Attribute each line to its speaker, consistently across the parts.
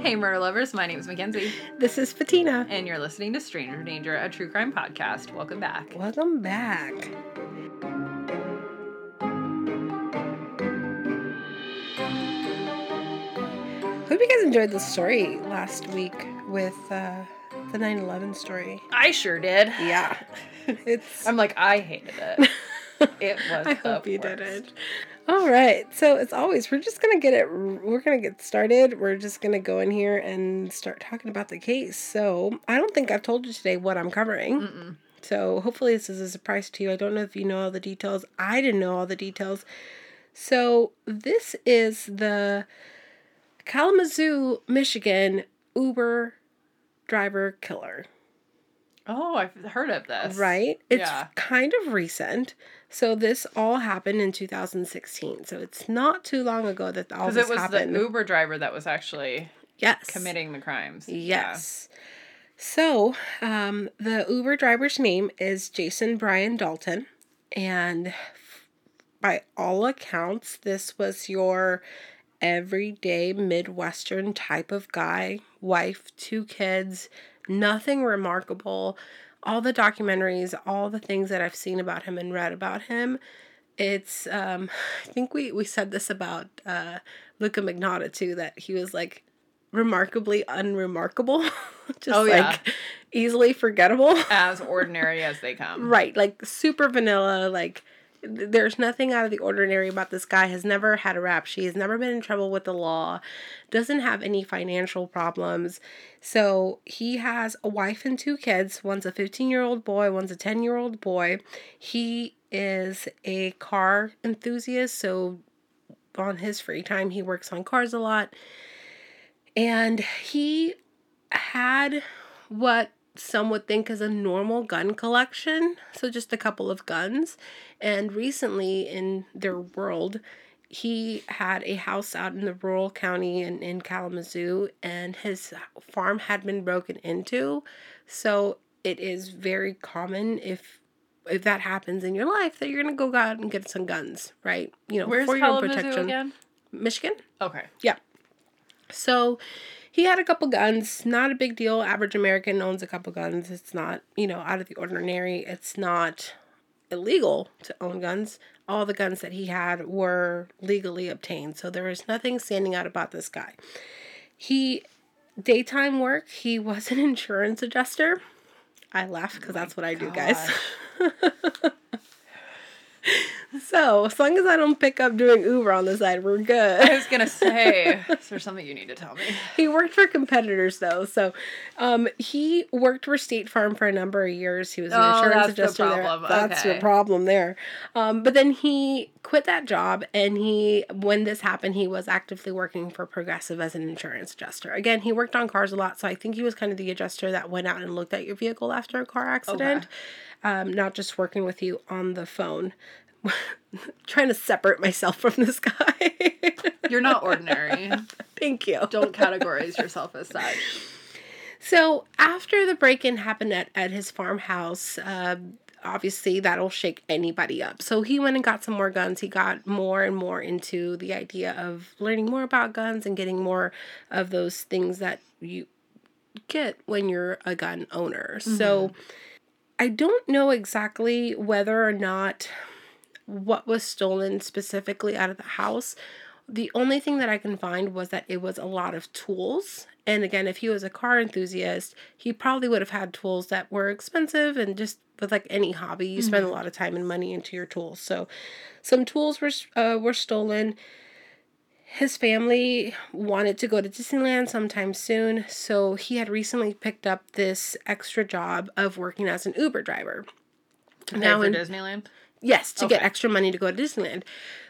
Speaker 1: Hey, murder lovers. My name is Mackenzie,
Speaker 2: This is Fatina.
Speaker 1: and you're listening to Stranger Danger, a true crime podcast. Welcome back.
Speaker 2: Welcome back. Hope you guys enjoyed the story last week with uh, the 9 11 story.
Speaker 1: I sure did.
Speaker 2: Yeah. It's.
Speaker 1: I'm like, I hated it. It was.
Speaker 2: I hope you
Speaker 1: worst.
Speaker 2: didn't. All right. So, as always, we're just going to get it, we're going to get started. We're just going to go in here and start talking about the case. So, I don't think I've told you today what I'm covering.
Speaker 1: Mm-mm.
Speaker 2: So hopefully this is a surprise to you. I don't know if you know all the details. I didn't know all the details. So this is the Kalamazoo, Michigan Uber driver killer,
Speaker 1: Oh, I've heard of this.
Speaker 2: right? It's
Speaker 1: Yeah.
Speaker 2: kind of recent. So this all happened in 2016. So it's not too long ago that all this happened.
Speaker 1: Because it was
Speaker 2: happened.
Speaker 1: the Uber driver that was actually
Speaker 2: yes.
Speaker 1: committing the crimes.
Speaker 2: Yes. So, um, the Uber driver's name is Jason Brian Dalton. And by all accounts, this was your everyday Midwestern type of guy, wife, two kids, nothing remarkable. All the documentaries, all the things that I've seen about him and read about him, it's um I think we we said this about uh Luca Magnotta too that he was like remarkably unremarkable just
Speaker 1: Oh, yeah.
Speaker 2: like easily forgettable
Speaker 1: As ordinary as they come.
Speaker 2: right like super vanilla like there's nothing out of the ordinary about this guy has never had a rap. Sheet has never been in trouble with the law doesn't have any financial problems. So he has a wife and two kids. One's a 15 year old boy one's a 10 year old boy. He is a car enthusiast so on his free time he works on cars a lot. And he had what some would think is a normal gun collection so just a couple of guns and recently in their world he had a house out in the rural county in, in kalamazoo and his farm had been broken into so it is very common if if that happens in your life that you're gonna go out and get some guns right you know
Speaker 1: Where's
Speaker 2: for your own protection
Speaker 1: again?
Speaker 2: michigan
Speaker 1: Okay. Yeah.
Speaker 2: So he had a couple guns, not a big deal. Average American owns a couple guns. It's not, you know, out of the ordinary. It's not illegal to own guns. All the guns that he had were legally obtained. So there was nothing standing out about this guy. He, daytime work, he was an insurance adjuster. I laugh because that's what I do, guys. Oh so as long as I don't pick up doing Uber on the side, we're good.
Speaker 1: I was gonna say, is there something you need to tell me?
Speaker 2: he worked for competitors though so um he worked for state farm for a number of years. He was an
Speaker 1: Oh,
Speaker 2: insurance
Speaker 1: the
Speaker 2: adjuster
Speaker 1: problem.
Speaker 2: there that's the problem there. Um but then he quit that job and he when this happened he was actively working for progressive as an insurance adjuster. Again he worked on cars a lot so i think he was kind of the adjuster that went out and looked at your vehicle after a car accident um, not just working with you on the phone trying to separate myself from this guy
Speaker 1: You're not ordinary.
Speaker 2: thank you
Speaker 1: Don't categorize yourself as such.
Speaker 2: So after the break-in happened at, at his farmhouse, uh, obviously that'll shake anybody up. So he went and got some more guns. He got more and more into the idea of learning more about guns and getting more of those things that you get when you're a gun owner. So I don't know exactly whether or not what was stolen specifically out of the house. The only thing that I can find was that it was a lot of tools. And again, if he was a car enthusiast, he probably would have had tools that were expensive and just with like any hobby, you spend a lot of time and money into your tools. So some tools were uh, were stolen. His family wanted to go to Disneyland sometime soon, so he had recently picked up this extra job of working as an Uber driver.
Speaker 1: Pay
Speaker 2: Now
Speaker 1: for
Speaker 2: in-
Speaker 1: Disneyland.
Speaker 2: Yes, to get extra money to go to Disneyland.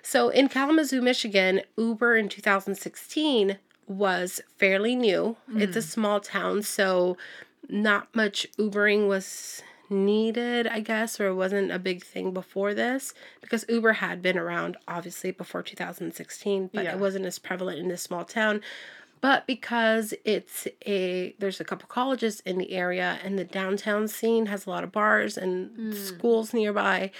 Speaker 2: So in Kalamazoo, Michigan, Uber in 2016 was fairly new. It's a mm. small town, so not much Ubering was needed, I guess, or it wasn't a big thing before this because Uber had been around obviously before 2016, but
Speaker 1: Yeah.
Speaker 2: it wasn't as prevalent in this small town. But because it's a there's a couple colleges in the area and the downtown scene has a lot of bars and hmm. schools nearby,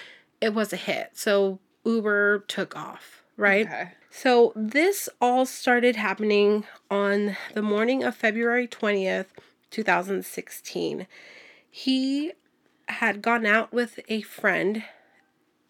Speaker 2: it was a hit. So Uber took off, right?
Speaker 1: Okay.
Speaker 2: So this all started happening on the morning of February 20th, 2016. He had gone out with a friend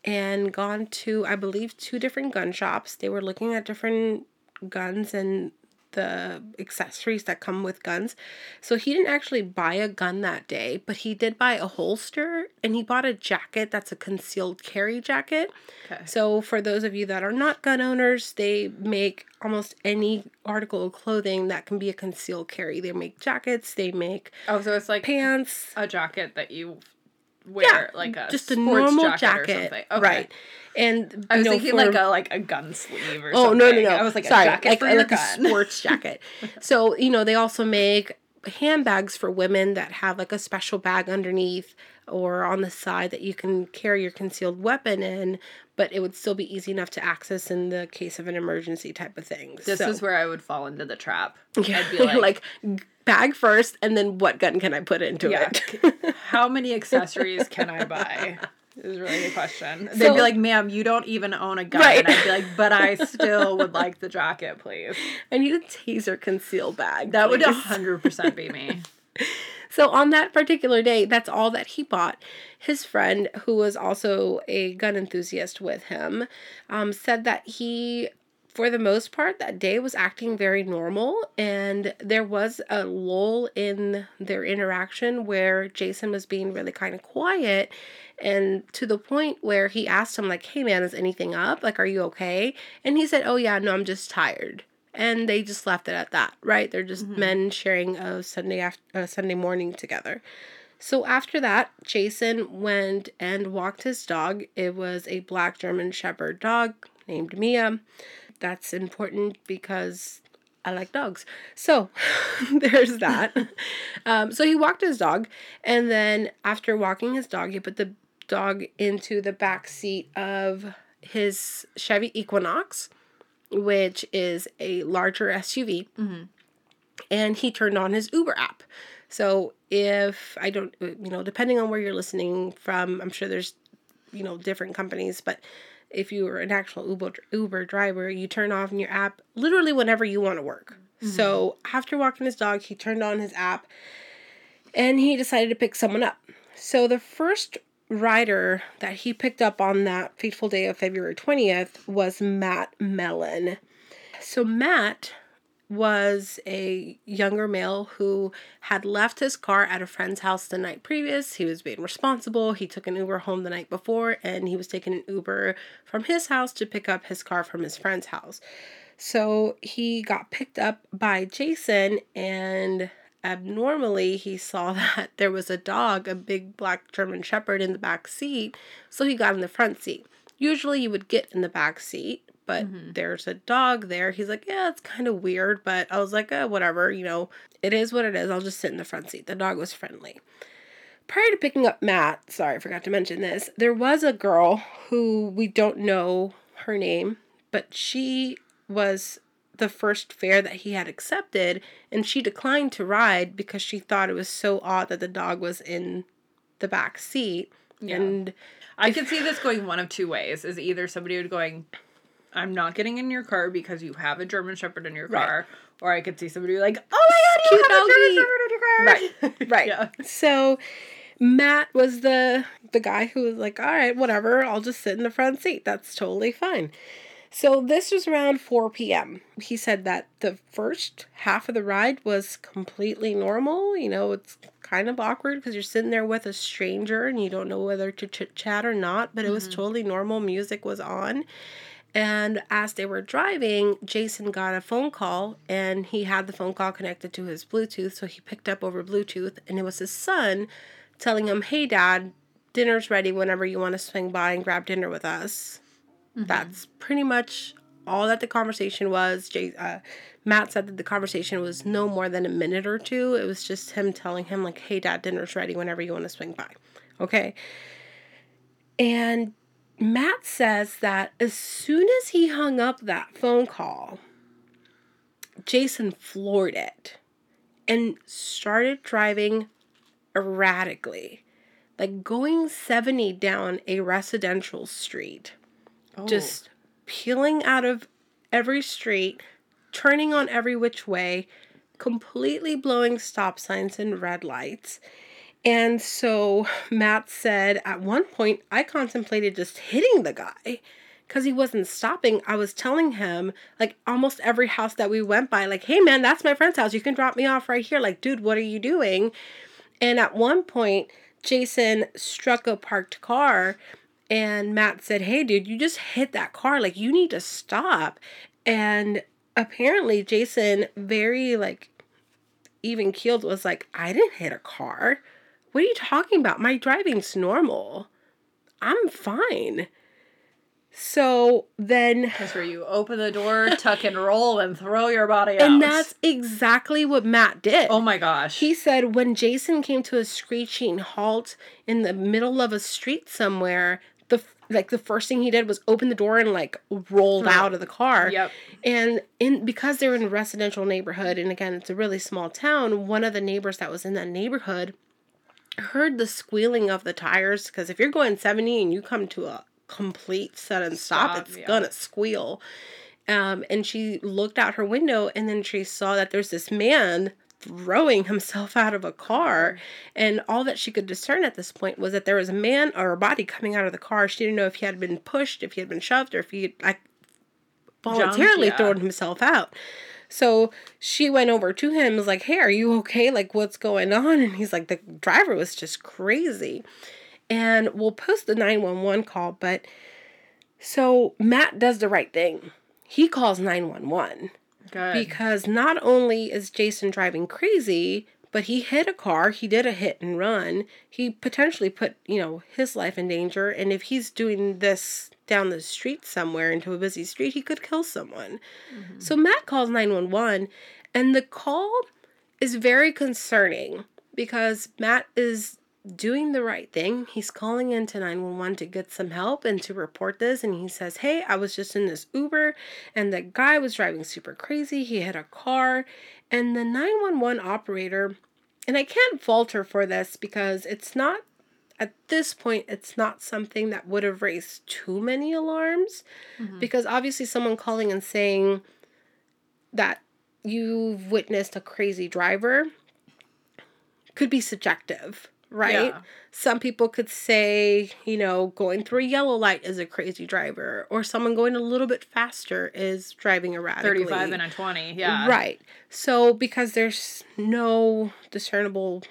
Speaker 2: and gone to, I believe, two different gun shops. They were looking at different guns and the accessories that come with guns. So he didn't actually buy a gun that day, but he did buy a holster and he bought a jacket that's a concealed carry jacket.
Speaker 1: Okay.
Speaker 2: So for those of you that are not gun owners, they make almost any article of clothing that can be a concealed carry. They make jackets, they make
Speaker 1: Oh, so it's like
Speaker 2: pants,
Speaker 1: a jacket that you wear, like a
Speaker 2: just a normal
Speaker 1: jacket, or
Speaker 2: jacket,
Speaker 1: something. Okay.
Speaker 2: right? And
Speaker 1: I was
Speaker 2: know,
Speaker 1: thinking
Speaker 2: for-
Speaker 1: like a like a gun sleeve or something.
Speaker 2: Oh
Speaker 1: something.
Speaker 2: no no no!
Speaker 1: I was like
Speaker 2: sorry,
Speaker 1: a jacket
Speaker 2: like,
Speaker 1: for your
Speaker 2: like
Speaker 1: gun.
Speaker 2: a sports jacket. so you know they also make handbags for women that have like a special bag underneath or on the side that you can carry your concealed weapon in, but it would still be easy enough to access in the case of an emergency type of thing.
Speaker 1: This
Speaker 2: so,
Speaker 1: is where I would fall into the trap.
Speaker 2: yeah,
Speaker 1: I'd be like,
Speaker 2: like bag first, and then what gun can I put into
Speaker 1: Yeah.
Speaker 2: it?
Speaker 1: how many accessories can I buy? Is really the question. They'd be like, "Ma'am, you don't even own a gun,"
Speaker 2: Right.
Speaker 1: and I'd be like, "But I still would like the jacket, please."
Speaker 2: I need a taser conceal bag.
Speaker 1: That would
Speaker 2: please.
Speaker 1: hundred percent be me.
Speaker 2: So on that particular day, that's all that he bought. His friend, who was also a gun enthusiast with him, um, said that he, for the most part, that day was acting very normal, and there was a lull in their interaction where Jason was being really kind of quiet. And to the point where he asked him, like, hey man, is anything up? Like, are you okay? And he said, oh yeah, no, I'm just tired and they just left it at that right they're just mm-hmm. men sharing a sunday after a sunday morning together so after that jason went and walked his dog it was a black german shepherd dog named mia that's important because I like dogs. So there's that. um, so he walked his dog, and then after walking his dog, he put the dog into the back seat of his Chevy Equinox, which is a larger SUV. And he turned on his Uber app. So if I don't, you know, depending on where you're listening from, I'm sure there's, you know, different companies, but if you are an actual Uber Uber driver, you turn off in your app literally whenever you want to work. Mm-hmm. So after walking his dog, he turned on his app and he decided to pick someone up. So the first rider that he picked up on that fateful day of February 20th was Matt Mellen. So Matt was a younger male who had left his car at a friend's house the night previous. He was being responsible. He took an Uber home the night before and he was taking an Uber from his house to pick up his car from his friend's house. So he got picked up by Jason and abnormally he saw that there was a dog, a big black German shepherd in the back seat, so he got in the front seat. Usually you would get in the back seat, but there's a dog there. He's like, yeah, it's kind of weird, but I was like, eh, whatever, you know, it is what it is. I'll just sit in the front seat. The dog was friendly. Prior to picking up Matt, sorry, I forgot to mention this, there was a girl who we don't know her name, but she was the first fare that he had accepted, and she declined to ride because she thought it was so odd that the dog was in the back seat. And
Speaker 1: I could see this going one of two ways: is either somebody would going, "I'm not getting in your car because you have a German Shepherd in your
Speaker 2: Right.
Speaker 1: car," or I could see somebody like, "Oh my god, you have a German. Shepherd in your car!"
Speaker 2: Right, right.
Speaker 1: Yeah.
Speaker 2: So Matt was the the guy who was like, "All right, whatever. I'll just sit in the front seat. That's totally fine." So this was around 4 p.m. He said that the first half of the ride was completely normal. You know, it's kind of awkward because you're sitting there with a stranger and you don't know whether to chit chat or not, but it was mm-hmm. totally normal. Music was on. And as they were driving, Jason got a phone call and he had the phone call connected to his Bluetooth. So he picked up over Bluetooth and it was his son telling him, Hey, dad, dinner's ready whenever you want to swing by and grab dinner with us. That's pretty much all that the conversation was. Jay, uh, Matt said that the conversation was no more than a minute or two. It was just him telling him, like, Hey, dad, dinner's ready whenever you want to swing by. Okay. And Matt says that as soon as he hung up that phone call, Jason floored it and started driving erratically, like going 70 down a residential street.
Speaker 1: Oh.
Speaker 2: Just peeling out of every street, turning on every which way, completely blowing stop signs and red lights. And so Matt said at one point, I contemplated just hitting the guy because he wasn't stopping. I was telling him, like, almost every house that we went by, like, hey man, that's my friend's house. You can drop me off right here. Like, dude, what are you doing? And at one point, Jason struck a parked car and Matt said, Hey, dude, you just hit that car. Like, you need to stop. And apparently, Jason, very like even keeled, was like, I didn't hit a car. What are you talking about? My driving's normal. I'm fine. So then
Speaker 1: That's where you open the door, tuck and roll, and throw your body out.
Speaker 2: And that's exactly what Matt did.
Speaker 1: Oh my gosh.
Speaker 2: He said when Jason came to a screeching halt in the middle of a street somewhere, the like the first thing he did was open the door and like rolled out of the car.
Speaker 1: Yep.
Speaker 2: And in because they're in a residential neighborhood and again it's a really small town, one of the neighbors that was in that neighborhood heard the squealing of the tires because if you're going 70 and you come to a complete sudden stop,
Speaker 1: Stop,
Speaker 2: it's
Speaker 1: yeah.
Speaker 2: gonna squeal. Um, and she looked out her window and then she saw that there's this man throwing himself out of a car. And all that she could discern at this point was that there was a man or a body coming out of the car. She didn't know if he had been pushed, if he had been shoved, or if he had like voluntarily
Speaker 1: yeah.
Speaker 2: thrown himself out. So she went over to him, was like, Hey, are you okay? Like, what's going on? And he's like, The driver was just crazy. And we'll post the 911 call, but so Matt does the right thing. He calls 911
Speaker 1: Good.
Speaker 2: because not only is Jason driving crazy, but he hit a car, he did a hit and run. He potentially put, you know, his life in danger and if he's doing this down the street somewhere into a busy street, he could kill someone. Mm-hmm. So Matt calls 911 and the call is very concerning because Matt is doing the right thing. He's calling into 911 to get some help and to report this. And he says, Hey, I was just in this Uber and the guy was driving super crazy. He hit a car. And the 911 operator, and I can't fault her for this because it's not, at this point, it's not something that would have raised too many alarms. Mm-hmm. Because obviously, someone calling and saying that you've witnessed a crazy driver could be subjective, right?
Speaker 1: Yeah.
Speaker 2: Some people could say, you know, going through a yellow light is a crazy driver, or someone going a little bit faster is driving erratically.
Speaker 1: 35 and a 20. Yeah.
Speaker 2: Right. So because there's no discernible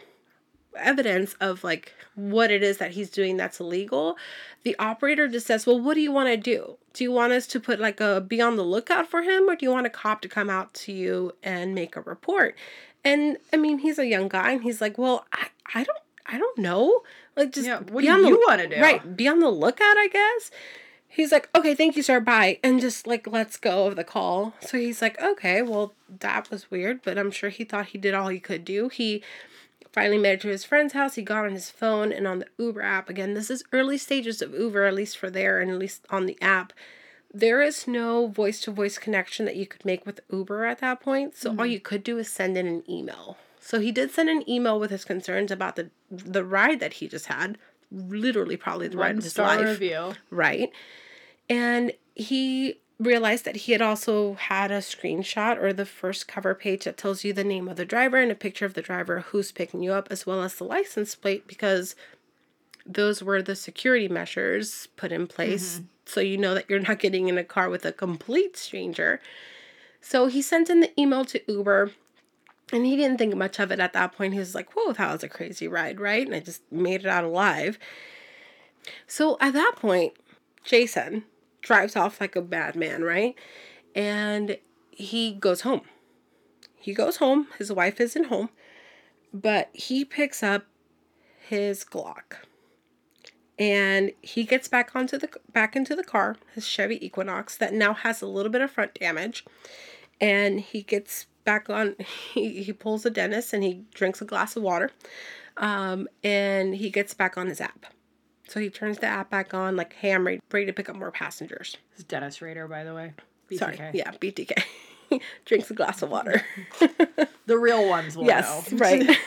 Speaker 2: evidence of like what it is that he's doing that's illegal, the operator just says, "Well, what do you want to do? Do you want us to put like a be on the lookout for him or do you want a cop to come out to you and make a report?" And I mean, he's a young guy and he's like, "Well, I I don't I don't know. Like just
Speaker 1: Yeah, what do
Speaker 2: the-
Speaker 1: you wanna do?
Speaker 2: Right, be on the lookout, I guess." He's like, okay, thank you, sir. Bye. And just like lets go of the call. So he's like, okay, well, that was weird, but I'm sure he thought he did all he could do. He finally made it to his friend's house. He got on his phone and on the Uber app. Again, this is early stages of Uber, at least for there and at least on the app. There is no voice to voice connection that you could make with Uber at that point. So all mm-hmm. you could do is send in an email. So he did send an email with his concerns about the the ride that he just had. Literally probably the ride
Speaker 1: One
Speaker 2: of his
Speaker 1: star
Speaker 2: life
Speaker 1: review.
Speaker 2: right? And he realized that he had also had a screenshot or the first cover page that tells you the name of the driver and a picture of the driver who's picking you up, as well as the license plate, because those were the security measures put in place mm-hmm. so you know that you're not getting in a car with a complete stranger. So he sent in the email to Uber and he didn't think much of it at that point. He was like, whoa, that was a crazy ride, right? And I just made it out alive. So at that point, Jason drives off like a bad man, right? And he goes home. He goes home. His wife isn't home, but he picks up his Glock. And he gets back onto the back into the car, his Chevy Equinox that now has a little bit of front damage. And he gets back on he, he pulls a Dennis and he drinks a glass of water. Um, and he gets back on his app. So he turns the app back on, like, hey, I'm ready, ready to pick up more passengers.
Speaker 1: This is Dennis Rader, by the way. BTK.
Speaker 2: Sorry. Yeah, BTK. Drinks a glass of water.
Speaker 1: The real ones will
Speaker 2: yes,
Speaker 1: know.
Speaker 2: right.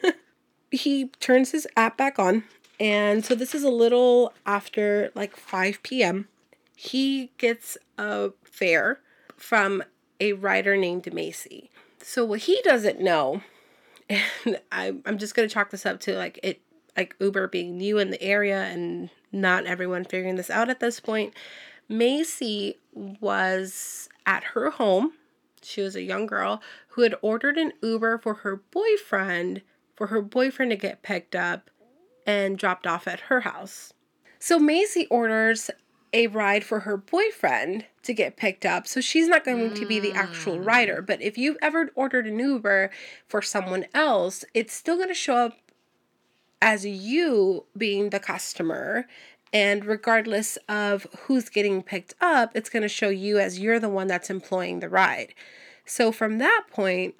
Speaker 2: he turns his app back on. And so this is a little after like 5 p.m. He gets a fare from a writer named Macy. So what he doesn't know, and I'm I'm just gonna chalk this up to like it like Uber being new in the area and not everyone figuring this out at this point. Macy was at her home. She was a young girl who had ordered an Uber for her boyfriend for her boyfriend to get picked up and dropped off at her house. So Macy orders a ride for her boyfriend to get picked up. So she's not going to be the actual hmm. rider. But if you've ever ordered an Uber for someone else, it's still going to show up as you being the customer. And regardless of who's getting picked up, it's going to show you as you're the one that's employing the ride. So from that point,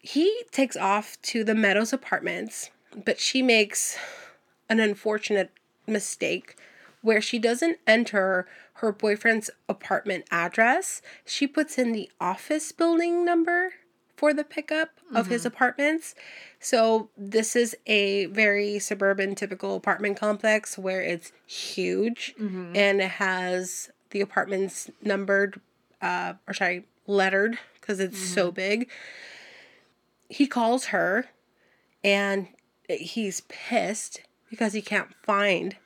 Speaker 2: he takes off to the Meadows apartments, but she makes an unfortunate mistake where she doesn't enter her boyfriend's apartment address. She puts in the office building number for the pickup of mm-hmm. his apartments. So this is a very suburban typical apartment complex where it's huge mm-hmm. and it has the apartments numbered uh or sorry, lettered because it's mm-hmm. so big. He calls her and he's pissed because he can't find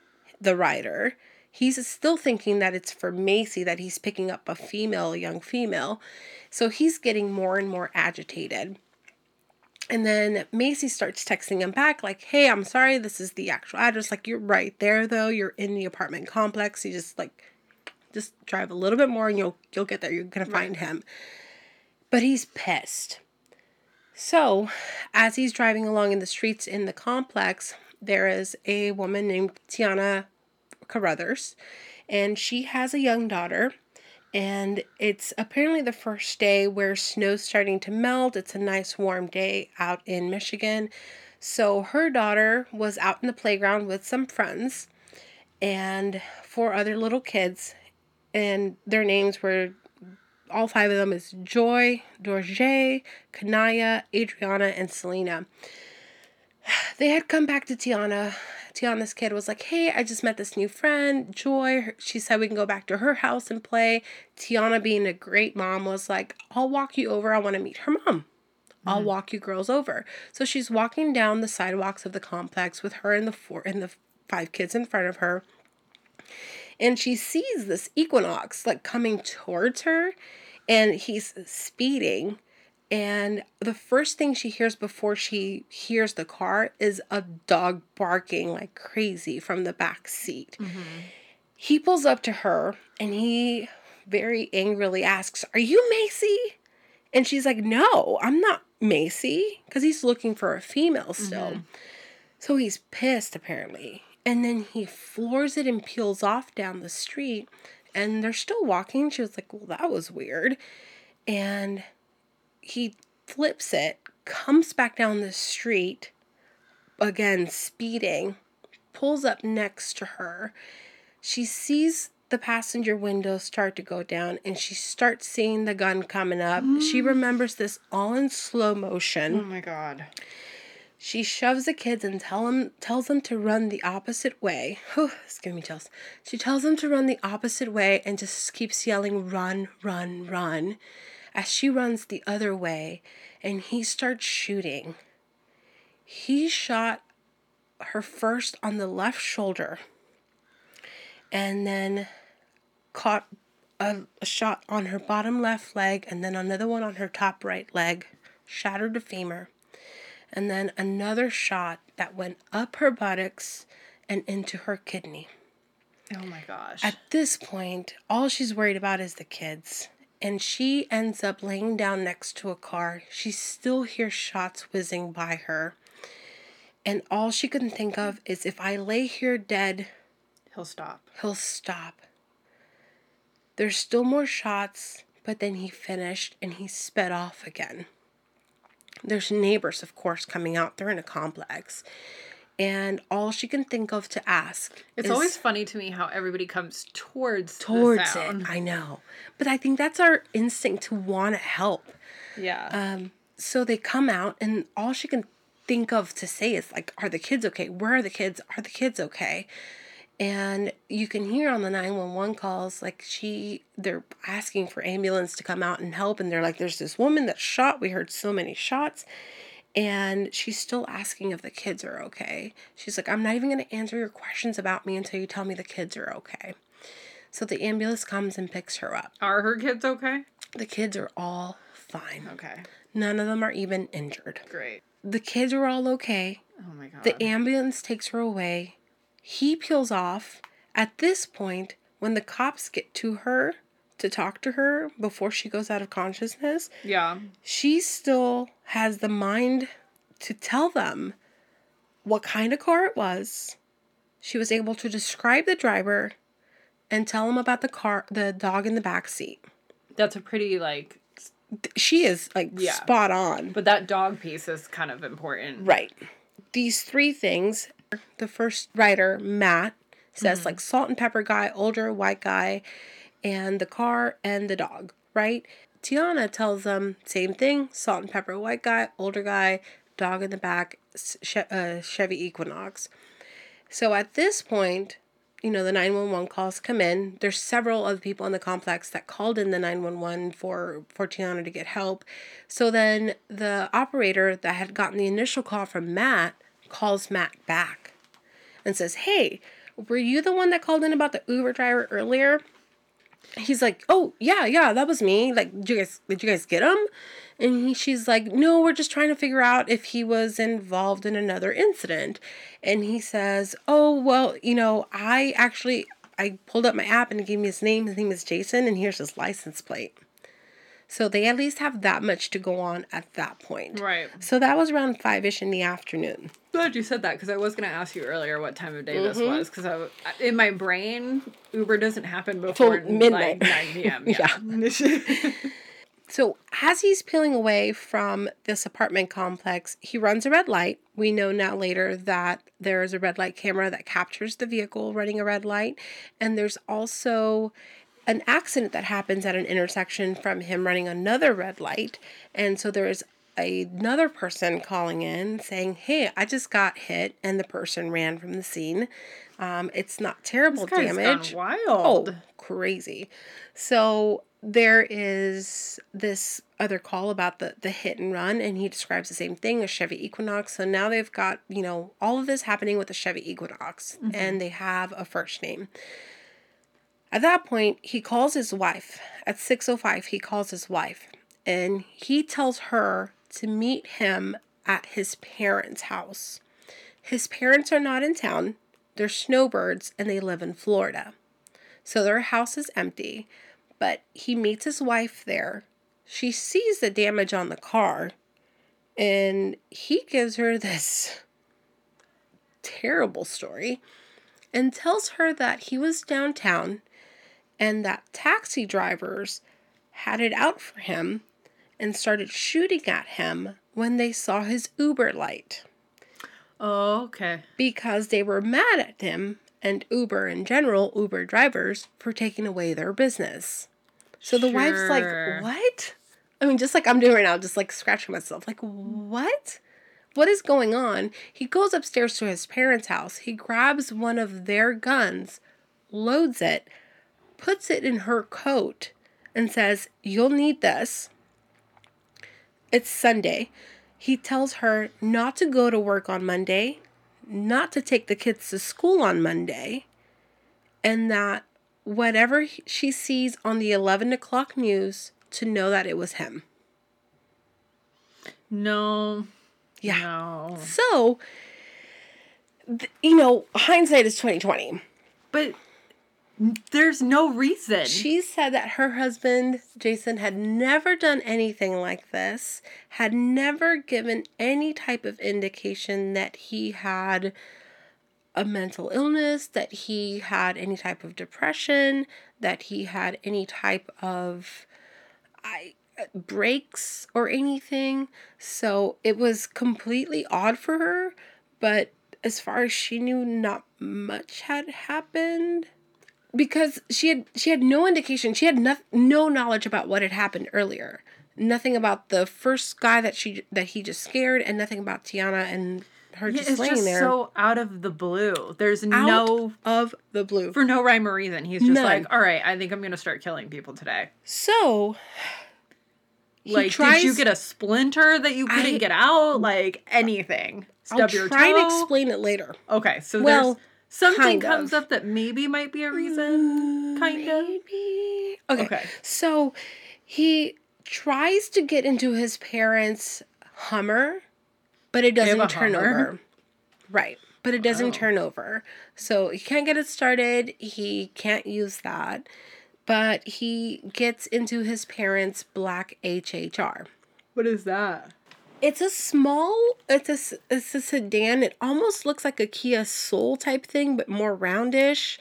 Speaker 2: the rider. He's still thinking that it's for Macy that he's picking up a female, a young female. So he's getting more and more agitated. And then Macy starts texting him back, like, hey, I'm sorry, this is the actual address. Like, you're right there, though. You're in the apartment complex. You just, like, just drive a little bit more and you'll you'll get there. You're gonna find right. him. But he's pissed. So, as he's driving along in the streets in the complex, there is a woman named Tiana Carruthers, and she has a young daughter. And it's apparently the first day where snow's starting to melt. It's a nice warm day out in Michigan. So her daughter was out in the playground with some friends and four other little kids. And their names were all five of them is Joy, Dorje, Kanaya, Adriana, and Selena. They had come back to Tiana Tiana's kid was like, Hey, I just met this new friend, Joy. She said we can go back to her house and play. Tiana, being a great mom, was like, I'll walk you over. I want to meet her mom. I'll mm-hmm. walk you girls over. So she's walking down the sidewalks of the complex with her and the four and the five kids in front of her. And she sees this equinox like coming towards her and he's speeding and the first thing she hears before she hears the car is a dog barking like crazy from the back seat. Mm-hmm. He pulls up to her and he very angrily asks, Are you Macy? And she's like, No, I'm not Macy. Because he's looking for a female still. Mm-hmm. So he's pissed apparently. And then he floors it and peels off down the street. And they're still walking. She was like, Well, that was weird. And he flips it, comes back down the street, again speeding, pulls up next to her. She sees the passenger window start to go down and she starts seeing the gun coming up. Mm. She remembers this all in slow motion.
Speaker 1: Oh my god.
Speaker 2: She shoves the kids and tell them, tells them to run the opposite way. Whew, it's giving me chills. She tells them to run the opposite way and just keeps yelling, run, run, run as she runs the other way and he starts shooting. He shot her first on the left shoulder and then caught a, a, shot on her bottom left leg and then another one on her top right leg, shattered the femur, and then another shot that went up her buttocks and into her kidney.
Speaker 1: Oh my gosh.
Speaker 2: At this point, all she's worried about is the kids and she ends up laying down next to a car. She still hears shots whizzing by her. And all she can think of is if I lay here dead,
Speaker 1: he'll stop.
Speaker 2: He'll stop. There's still more shots, but then he finished and he sped off again. There's neighbors, of course, coming out. They're in a complex and all she can think of to ask.
Speaker 1: It's always funny to me how everybody comes towards towards it.
Speaker 2: I know, but I think that's our instinct to want to help.
Speaker 1: Yeah.
Speaker 2: Um. So they come out, and all she can think of to say is like, "Are the kids okay? Where are the kids? Are the kids okay?" and you can hear on the 911 calls like she they're asking for ambulance to come out and help and they're like there's this woman that shot we heard so many shots and she's still asking if the kids are okay she's like i'm not even going to answer your questions about me until you tell me the kids are okay so the ambulance comes and picks her up
Speaker 1: Are her kids okay?
Speaker 2: the kids are all fine
Speaker 1: Okay.
Speaker 2: none of them are even injured
Speaker 1: Great.
Speaker 2: the kids are all okay
Speaker 1: Oh my god.
Speaker 2: the ambulance takes her away. He peels off. At this point, when the cops get to her to talk to her before she goes out of consciousness,
Speaker 1: yeah.
Speaker 2: she still has the mind to tell them what kind of car it was. She was able to describe the driver and tell them about the car, the dog in the back seat.
Speaker 1: That's a pretty like
Speaker 2: She is like
Speaker 1: Yeah.
Speaker 2: spot on.
Speaker 1: but that dog piece is kind of important.
Speaker 2: Right. These three things, the first writer, Matt, says mm-hmm. like salt and pepper guy, older white guy, and the car and the dog, right? Tiana tells them same thing, salt and pepper white guy, older guy, dog in the back, uh, Chevy Equinox. So at this point, you know, the 911 calls come in. There's several other people in the complex that called in the 911 for, for Tiana to get help. So then the operator that had gotten the initial call from Matt calls Matt back and says, Hey, were you the one that called in about the Uber driver earlier? He's like, Oh, yeah, yeah, that was me. Like, did you guys did you guys get him? And he, she's like, No, we're just trying to figure out if he was involved in another incident. And he says, Oh, well, you know, I actually I pulled up my app and it gave me his name. His name is Jason, and here's his license plate. So they at least have that much to go on at that point.
Speaker 1: Right.
Speaker 2: So that was around five ish in the afternoon.
Speaker 1: Glad you said that because I was gonna ask you earlier what time of day this
Speaker 2: Mm-hmm.
Speaker 1: was because I in my brain Uber doesn't happen before
Speaker 2: midnight.
Speaker 1: like nine p.m. Yeah.
Speaker 2: So as he's peeling away from this apartment complex, he runs a red light. We know now later that there is a red light camera that captures the vehicle running a red light. And there's also an accident that happens at an intersection from him running another red light. And so there's another person calling in saying, Hey, I just got hit. And the person ran from the scene. Um, it's not terrible damage.
Speaker 1: gone
Speaker 2: Oh,
Speaker 1: wild.
Speaker 2: crazy. So there is this other call about the, the hit and run, and he describes the same thing a Chevy Equinox. So now they've got, you know, all of this happening with the Chevy Equinox, and they have a first name. At that point, he calls his wife. At 6:05, he calls his wife, and he tells her to meet him at his parents' house. His parents are not in town. They're snowbirds and they live in Florida. So their house is empty, but he meets his wife there. She sees the damage on the car and he gives her this terrible story and tells her that he was downtown and that taxi drivers had it out for him and started shooting at him when they saw his Uber light
Speaker 1: Oh, okay.
Speaker 2: because they were mad at him and Uber in general, Uber drivers, for taking away their business. So the wife's like, What? I mean, just like I'm doing right now, just like scratching myself. Like, what? What is going on? He goes upstairs to his parents' house. He grabs one of their guns, loads it, puts it in her coat, and says, You'll need this. It's Sunday. He tells her not to go to work on Monday, not to take the kids to school on Monday, and that whatever she sees on the 11 o'clock news, to know that it was him.
Speaker 1: No.
Speaker 2: Yeah.
Speaker 1: No.
Speaker 2: So, you know, hindsight is 2020.
Speaker 1: But there's no reason.
Speaker 2: She said that her husband, Jason, had never done anything like this, had never given any type of indication that he had a mental illness, that he had any type of depression, that he had any type of I breaks or anything. So it was completely odd for her, but as far as she knew not much had happened because she had she had no indication she had no, no knowledge about what had happened earlier nothing about the first guy that she that he just scared and nothing about tiana and her
Speaker 1: Yeah,
Speaker 2: just
Speaker 1: it's
Speaker 2: laying
Speaker 1: just
Speaker 2: there
Speaker 1: so out of the blue. There's no
Speaker 2: of the blue.
Speaker 1: for no rhyme or reason. He's just
Speaker 2: None.
Speaker 1: like, all right, I think I'm gonna start killing people today.
Speaker 2: So
Speaker 1: like,
Speaker 2: tries,
Speaker 1: did you get a splinter that you couldn't
Speaker 2: I-
Speaker 1: get out? Like anything? Stub
Speaker 2: I'll
Speaker 1: your
Speaker 2: try
Speaker 1: toe?
Speaker 2: to explain it later.
Speaker 1: Okay, so
Speaker 2: Well,
Speaker 1: there's something
Speaker 2: kind
Speaker 1: comes
Speaker 2: of.
Speaker 1: up that maybe might be a reason, mm, kind of.
Speaker 2: Maybe. Okay.
Speaker 1: Okay.
Speaker 2: So he tries to get into his parents' Hummer, but it doesn't turn
Speaker 1: Hummer?
Speaker 2: over. Right. But it doesn't
Speaker 1: Oh.
Speaker 2: turn over. So he can't get it started. He can't use that. But he gets into his parents' black HHR.
Speaker 1: What is that?
Speaker 2: It's a small, it's a, it's a sedan. It almost looks like a Kia Soul type thing, but more roundish.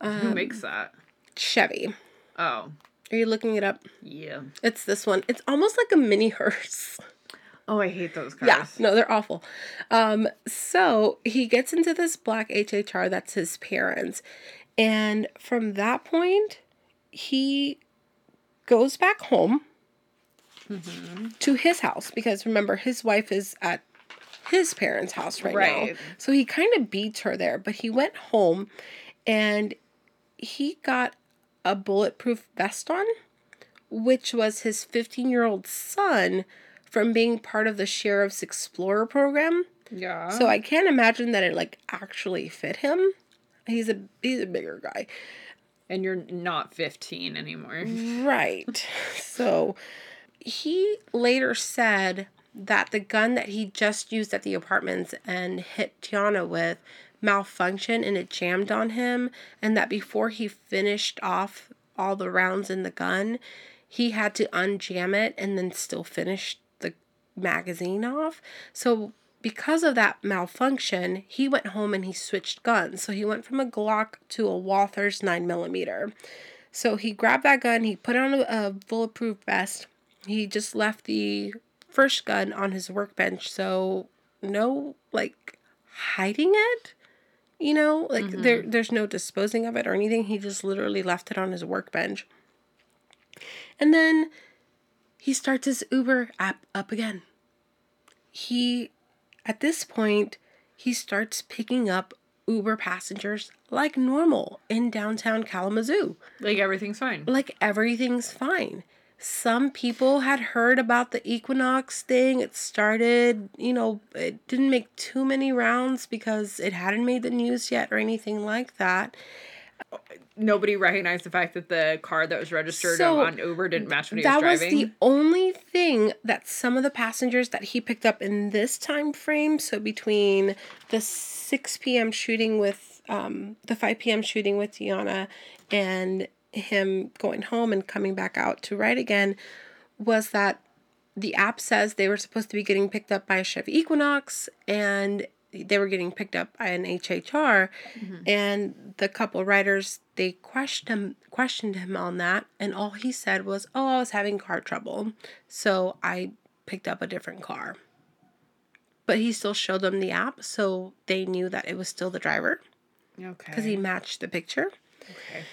Speaker 1: Who makes that?
Speaker 2: Chevy.
Speaker 1: Oh,
Speaker 2: Are you looking it up?
Speaker 1: yeah.
Speaker 2: It's this one. It's almost like a mini hearse.
Speaker 1: Oh, I hate those cars.
Speaker 2: Yeah, no, they're awful. Um, so he gets into this black HHR that's his parents. And from that point, he goes back home to his house because remember, his wife is at his parents' house right, now. So he kind of beats her there, but he went home and he got a bulletproof vest on, which was his 15 year old son from being part of the Sheriff's Explorer program.
Speaker 1: Yeah.
Speaker 2: So I can't imagine that it like actually fit him. He's a he's a bigger guy.
Speaker 1: and you're not 15 anymore.
Speaker 2: Right. so he later said that the gun that he just used at the apartments and hit Tiana with malfunctioned and it jammed on him and that before he finished off all the rounds in the gun, he had to unjam it and then still finish the magazine off. So because of that malfunction, he went home and he switched guns. So he went from a Glock to a Walther's 9mm. So he grabbed that gun, he put on a, a bulletproof vest. He just left the first gun on his workbench. So no like hiding it. You know, like mm-hmm. there there's no disposing of it or anything. He just literally left it on his workbench. And then he starts his Uber app up again. He at this point he starts picking up Uber passengers like normal in downtown Kalamazoo
Speaker 1: Like everything's fine.
Speaker 2: like everything's fine. Some people had heard about the equinox thing. It started, you know, it didn't make too many rounds because it hadn't made the news yet or anything like that.
Speaker 1: Nobody recognized the fact that the car that was registered
Speaker 2: So,
Speaker 1: on Uber didn't match what he
Speaker 2: that
Speaker 1: was
Speaker 2: was
Speaker 1: driving.
Speaker 2: the only thing that some of the passengers that he picked up in this time frame, so between the 6 p.m. shooting with um, the 5 p.m. shooting with Tiana and him going home and coming back out to ride again, was that the app says they were supposed to be getting picked up by a Chevy Equinox and they were getting picked up by an HHR mm-hmm. and the couple riders they questioned him questioned him on that. And all he said was oh I was having car trouble so I picked up a different car. But he still showed them the app so they knew that it was still the driver
Speaker 1: okay.
Speaker 2: because he matched the picture.
Speaker 1: Okay.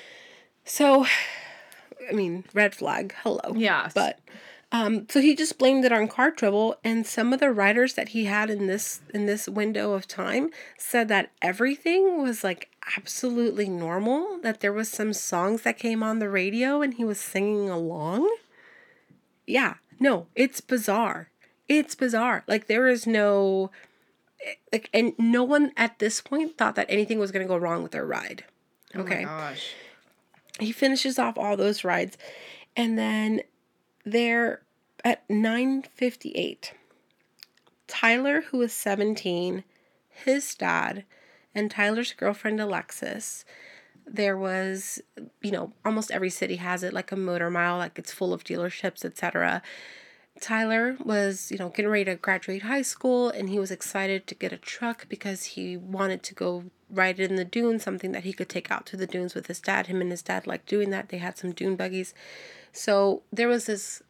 Speaker 2: So I mean red flag hello
Speaker 1: Yeah.
Speaker 2: but um, so he just blamed it on car trouble, and some of the writers that he had in this in this window of time said that everything was like absolutely normal. That there was some songs that came on the radio and he was singing along. Yeah, no, it's bizarre. It's bizarre. Like there is no like, and no one at this point thought that anything was going to go wrong with their ride. Okay
Speaker 1: Oh my gosh.
Speaker 2: He finishes off all those rides. And then they're at 958 tyler who is 17 his dad and tyler's girlfriend alexis there was you know almost every city has it like a motor mile like it's full of dealerships etc Tyler was, you know, getting ready to graduate high school and he was excited to get a truck because he wanted to go ride it in the dunes, something that he could take out to the dunes with his dad. Him and his dad liked doing that. They had some dune buggies. So there was this,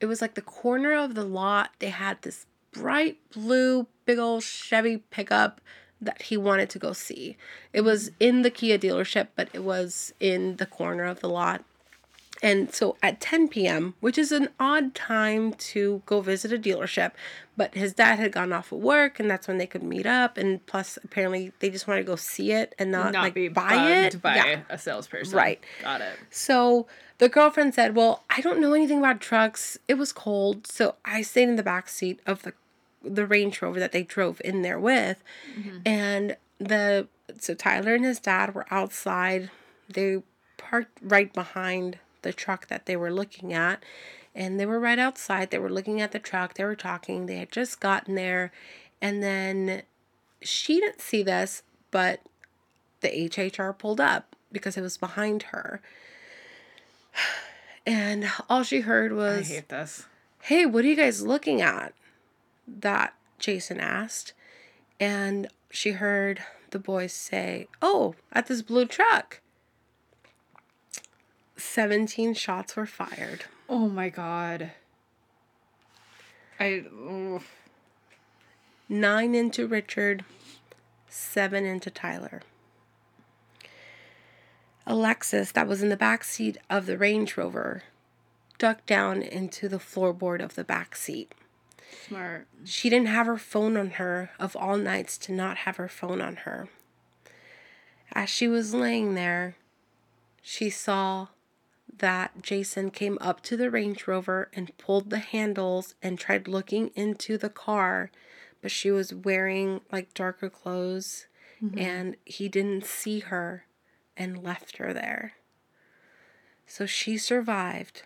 Speaker 2: it was like the corner of the lot. They had this bright blue, big old Chevy pickup that he wanted to go see. It was in the Kia dealership, but it was in the corner of the lot. And so at 10 p.m., which is an odd time to go visit a dealership, but his dad had gone off of work and that's when they could meet up. And plus, apparently, they just wanted to go see it and not,
Speaker 1: Not
Speaker 2: like
Speaker 1: be
Speaker 2: buy it.
Speaker 1: by
Speaker 2: Yeah.
Speaker 1: a salesperson.
Speaker 2: Right.
Speaker 1: Got it.
Speaker 2: So the girlfriend said, Well, I don't know anything about trucks. It was cold. So I stayed in the back seat of the the Range Rover that they drove in there with. Mm-hmm. And the so Tyler and his dad were outside. They parked right behind the truck that they were looking at. And they were right outside. They were looking at the truck. They were talking. They had just gotten there. And then she didn't see this, but the HHR pulled up because it was behind her. And all she heard
Speaker 1: I
Speaker 2: was,
Speaker 1: hate this.
Speaker 2: Hey, what are you guys looking at? That Jason asked. And she heard the boys say, Oh, at this blue truck. 17 shots were fired.
Speaker 1: Oh my god. I. oof.
Speaker 2: Nine into Richard, seven into Tyler. Alexis, that was in the back seat of the Range Rover, ducked down into the floorboard of the back seat.
Speaker 1: Smart.
Speaker 2: She didn't have her phone on her, of all nights to not have her phone on her. As she was laying there, she saw that Jason came up to the Range Rover and pulled the handles and tried looking into the car, but she was wearing like darker clothes mm-hmm. and he didn't see her and left her there. So she survived.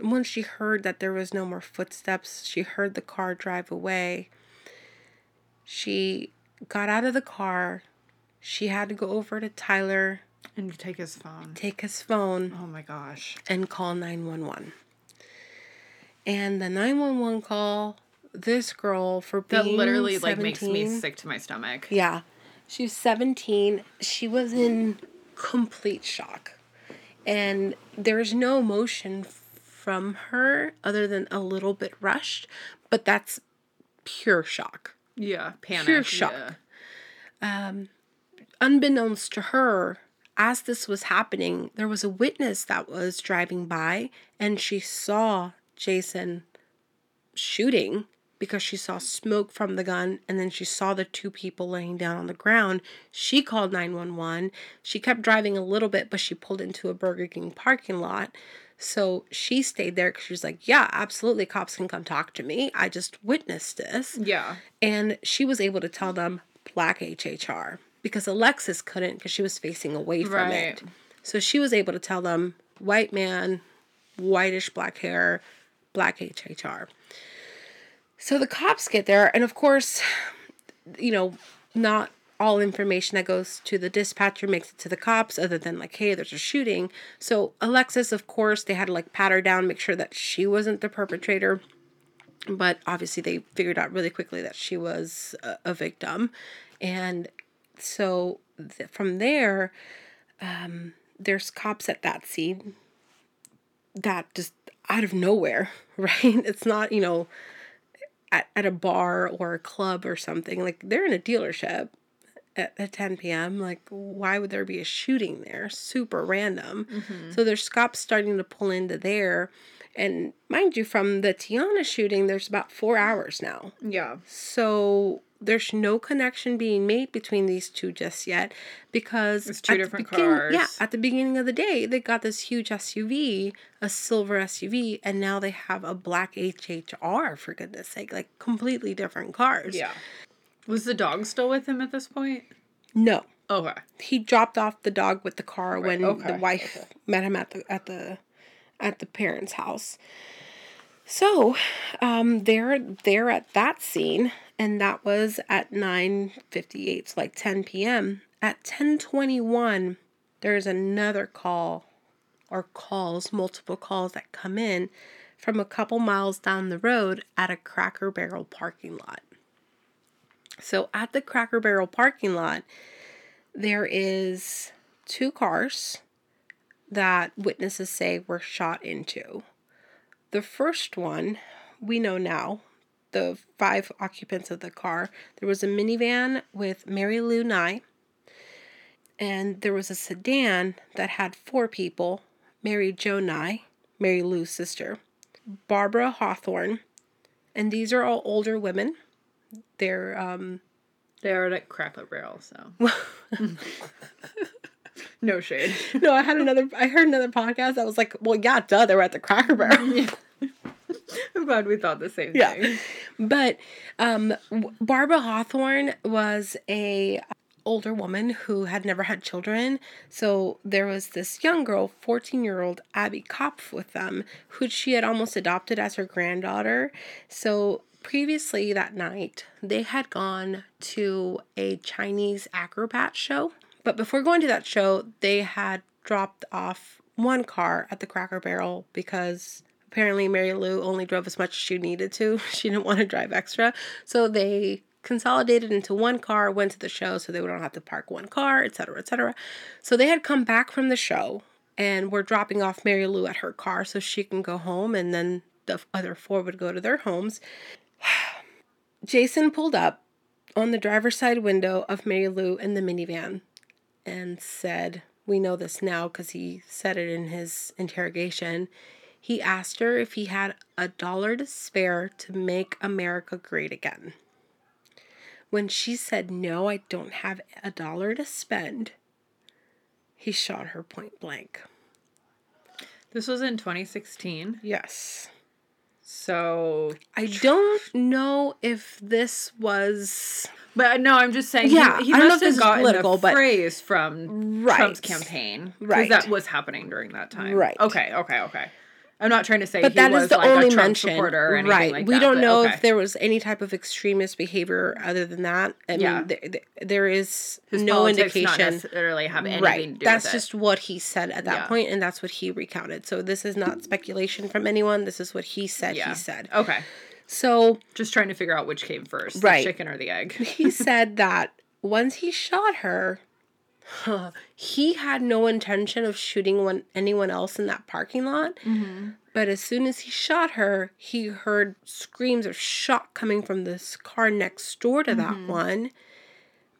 Speaker 2: Once she heard that there was no more footsteps, she heard the car drive away. She got out of the car. She had to go over to Tyler,
Speaker 1: And you take his phone.
Speaker 2: take his phone,
Speaker 1: Oh my gosh.
Speaker 2: and call 911. And the 911 call, this girl for being
Speaker 1: That literally like makes me
Speaker 2: 17
Speaker 1: sick to my stomach.
Speaker 2: Yeah. She was 17. She was in complete shock. And there's no emotion from her other than a little bit rushed, but that's pure shock.
Speaker 1: Yeah. Panic.
Speaker 2: Pure shock.
Speaker 1: Yeah.
Speaker 2: Um, unbeknownst to her, as this was happening, there was a witness that was driving by and she saw Jason shooting because she saw smoke from the gun and then she saw the two people laying down on the ground. She called 911. She kept driving a little bit, but she pulled into a Burger King parking lot. So she stayed there because she was like, Yeah, absolutely, cops can come talk to me. I just witnessed this.
Speaker 1: Yeah.
Speaker 2: And she was able to tell them black HHR because Alexis couldn't because she was facing away from it. So she was able to tell them white man, whitish black hair, black HHR. So the cops get there, and of course, you know, not all information that goes to the dispatcher makes it to the cops other than like hey there's a shooting so alexis of course they had to like pat her down make sure that she wasn't the perpetrator but obviously they figured out really quickly that she was a, a victim and so th- from there um, there's cops at that scene that just out of nowhere right? It's not you know at, at a bar or a club or something. Like they're in a dealership at, at 10 p.m like why would there be a shooting there super random mm-hmm. so there's cops starting to pull into there and mind you from the tiana shooting there's about four hours now
Speaker 1: Yeah.
Speaker 2: so there's no connection being made between these two just yet because
Speaker 1: It's two
Speaker 2: at
Speaker 1: different
Speaker 2: begin- Yeah, at the beginning of the day, they got this huge SUV, a silver SUV, and now they have a black HHR for goodness sake, like completely different cars.
Speaker 1: Yeah. Was the dog still with him at this point?
Speaker 2: No,
Speaker 1: Okay.
Speaker 2: he dropped off the dog with the car when the
Speaker 1: okay,
Speaker 2: wife met him at the at the at the parents' house. So, um, they're they're at that scene, and that was at nine fifty eight, so like ten p.m. At ten twenty one, there's another call, or calls, multiple calls that come in from a couple miles down the road at a Cracker Barrel parking lot. So at the Cracker Barrel parking lot, there is two cars that witnesses say were shot into. The first one, we know now, the five occupants of the car, there was a minivan with Mary Lou Nye, and there was a sedan that had four people Mary Jo Nye, Mary Lou's sister, Barbara Hawthorne, and these are all older women. They're um
Speaker 1: They are at Cracker Barrel, so no shade.
Speaker 2: no, I had another I heard another podcast that was like, well, yeah, duh, they were at the Cracker Barrel.
Speaker 1: I'm glad we thought the same
Speaker 2: Yeah.
Speaker 1: thing.
Speaker 2: But um, Barbara Hawthorne was a older woman who had never had children. So there was this young girl, 14 year old Abby Kopf, with them, who she had almost adopted as her granddaughter. So previously that night, they had gone to a Chinese acrobat show. But before going to that show, they had dropped off one car at the Cracker Barrel because apparently Mary Lou only drove as much as she needed to. She didn't want to drive extra. So they consolidated into one car, went to the show so they not have to park one car, etc., etc. So they had come back from the show and were dropping off Mary Lou at her car so she can go home and then the other four would go to their homes. Jason pulled up on the driver's side window of Mary Lou in the minivan and said, We know this now because he said it in his interrogation. He asked her if he had a dollar to spare to make America great again. When she said, No, I don't have a dollar to spend, he shot her point blank.
Speaker 1: This was in 2016,
Speaker 2: Yes.
Speaker 1: So
Speaker 2: I don't know if this was
Speaker 1: But uh, no, I'm just saying.
Speaker 2: Yeah,
Speaker 1: he, he
Speaker 2: I don't know if this
Speaker 1: gotten
Speaker 2: political, but-
Speaker 1: phrase from
Speaker 2: Right.
Speaker 1: Trump's campaign,
Speaker 2: Right.
Speaker 1: Because that was happening during that time,
Speaker 2: Right.
Speaker 1: Okay, okay, okay. I'm not trying to say
Speaker 2: but
Speaker 1: he
Speaker 2: that
Speaker 1: was
Speaker 2: is the
Speaker 1: like
Speaker 2: only mention, right?
Speaker 1: like
Speaker 2: we
Speaker 1: that,
Speaker 2: don't
Speaker 1: but
Speaker 2: know
Speaker 1: okay.
Speaker 2: if there was any type of extremist behavior other than that. I
Speaker 1: Yeah.
Speaker 2: mean, there, is
Speaker 1: His
Speaker 2: no
Speaker 1: politics not
Speaker 2: indication.
Speaker 1: necessarily have anything
Speaker 2: Right,
Speaker 1: to do
Speaker 2: that's
Speaker 1: with it.
Speaker 2: just what he said at that
Speaker 1: Yeah.
Speaker 2: point, and that's what he recounted. So this is not speculation from anyone. This is what he said.
Speaker 1: yeah.
Speaker 2: He said.
Speaker 1: Okay,
Speaker 2: So
Speaker 1: just trying to figure out which came first,
Speaker 2: Right.
Speaker 1: the chicken or the egg.
Speaker 2: he said that once he shot her, he had no intention of shooting one, anyone else in that parking lot.
Speaker 1: Mm-hmm.
Speaker 2: But as soon as he shot her, he heard screams of shock coming from this car next door to that one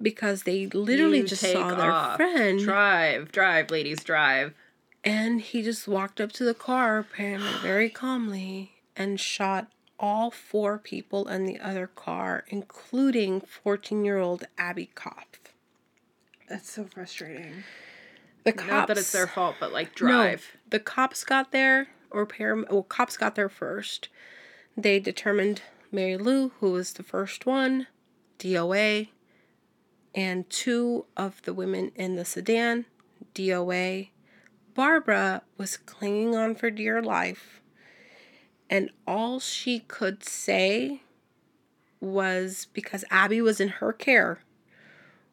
Speaker 2: because they literally
Speaker 1: You
Speaker 2: just saw their
Speaker 1: off.
Speaker 2: friend.
Speaker 1: Drive, drive, ladies, drive.
Speaker 2: And he just walked up to the car, apparently very calmly, and shot all four people in the other car, including 14 year old Abby Kopf.
Speaker 1: That's so frustrating.
Speaker 2: The cops.
Speaker 1: Not that it's their fault, but like
Speaker 2: No,
Speaker 1: drive.
Speaker 2: the cops got there, or param- well, cops got there first. They determined Mary Lou, who was the first one, DOA, and two of the women in the sedan, DOA. Barbara was clinging on for dear life, and all she could say was because Abby was in her care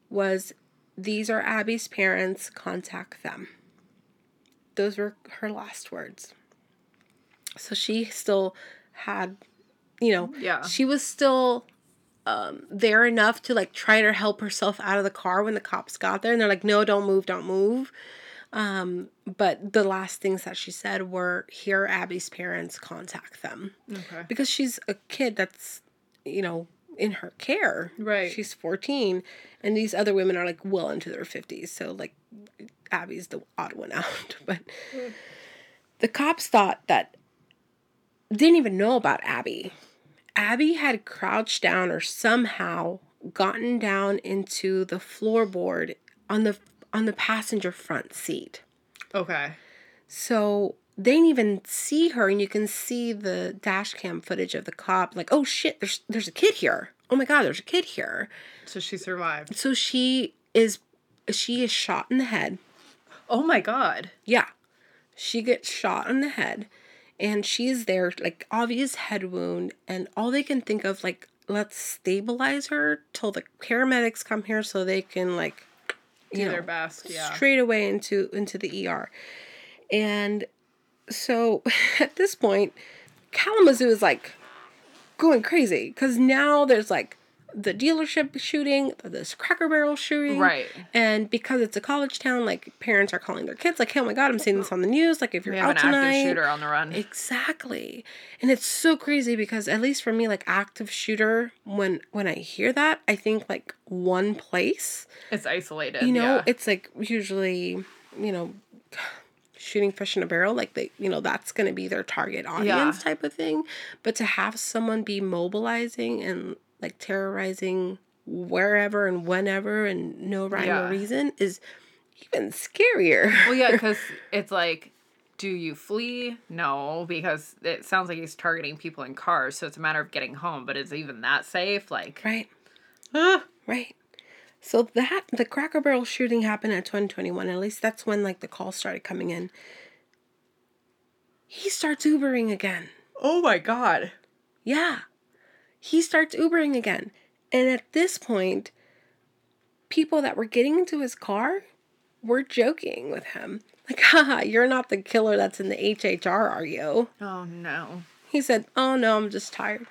Speaker 2: was these are Abby's parents, contact them those were her last words. So she still had, you know,
Speaker 1: Yeah.
Speaker 2: she was still um, there enough to like try to help herself out of the car when the cops got there, and they're like, "No, don't move, don't move." Um, but the last things that she said were, "Here, Abby's parents, contact them,"
Speaker 1: Okay.
Speaker 2: because she's a kid that's, you know, in her care.
Speaker 1: Right.
Speaker 2: She's fourteen, and these other women are like well into their fifties. So like, Abby's the odd one out. But the cops thought that didn't even know about Abby. Abby had crouched down or somehow gotten down into the floorboard on the on the passenger front seat.
Speaker 1: Okay.
Speaker 2: So they didn't even see her, and you can see the dash cam footage of the cop. Like, oh shit, there's there's a kid here. Oh my god, there's a kid here.
Speaker 1: So she survived.
Speaker 2: So she is she is shot in the head.
Speaker 1: Oh my god.
Speaker 2: Yeah, she gets shot in the head, and she's there like obvious head wound, and all they can think of like let's stabilize her till the paramedics come here so they can like
Speaker 1: Do
Speaker 2: you know
Speaker 1: their best. Yeah.
Speaker 2: straight away into into the ER. And so at this point, Kalamazoo is like going crazy because now there's like the dealership shooting, this Cracker Barrel shooting,
Speaker 1: Right.
Speaker 2: And because it's a college town, like parents are calling their kids, like, "Oh my god, I'm seeing this on the news. Like, if you're
Speaker 1: We have
Speaker 2: out
Speaker 1: an
Speaker 2: tonight,
Speaker 1: active shooter on the run.
Speaker 2: Exactly. And it's so crazy because at least for me like active shooter when when I hear that, I think like one place.
Speaker 1: It's isolated.
Speaker 2: You know,
Speaker 1: yeah.
Speaker 2: it's like usually, you know, shooting fish in a barrel like they you know that's going to be their target audience
Speaker 1: Yeah.
Speaker 2: type of thing but to have someone be mobilizing and like terrorizing wherever and whenever and no rhyme
Speaker 1: Yeah.
Speaker 2: or reason is even scarier
Speaker 1: Well, yeah, because it's like, do you flee? No, because it sounds like he's targeting people in cars, so it's a matter of getting home. But is even that safe? Like,
Speaker 2: right
Speaker 1: ah,
Speaker 2: right so that the cracker barrel shooting happened at 2021 at least that's when like the calls started coming in he starts ubering again
Speaker 1: oh my god.
Speaker 2: Yeah. He starts Ubering again. And at this point, people that were getting into his car were joking with him. Like, haha, you're not the killer that's in the HHR, are you?
Speaker 1: Oh no.
Speaker 2: He said, oh no, I'm just tired.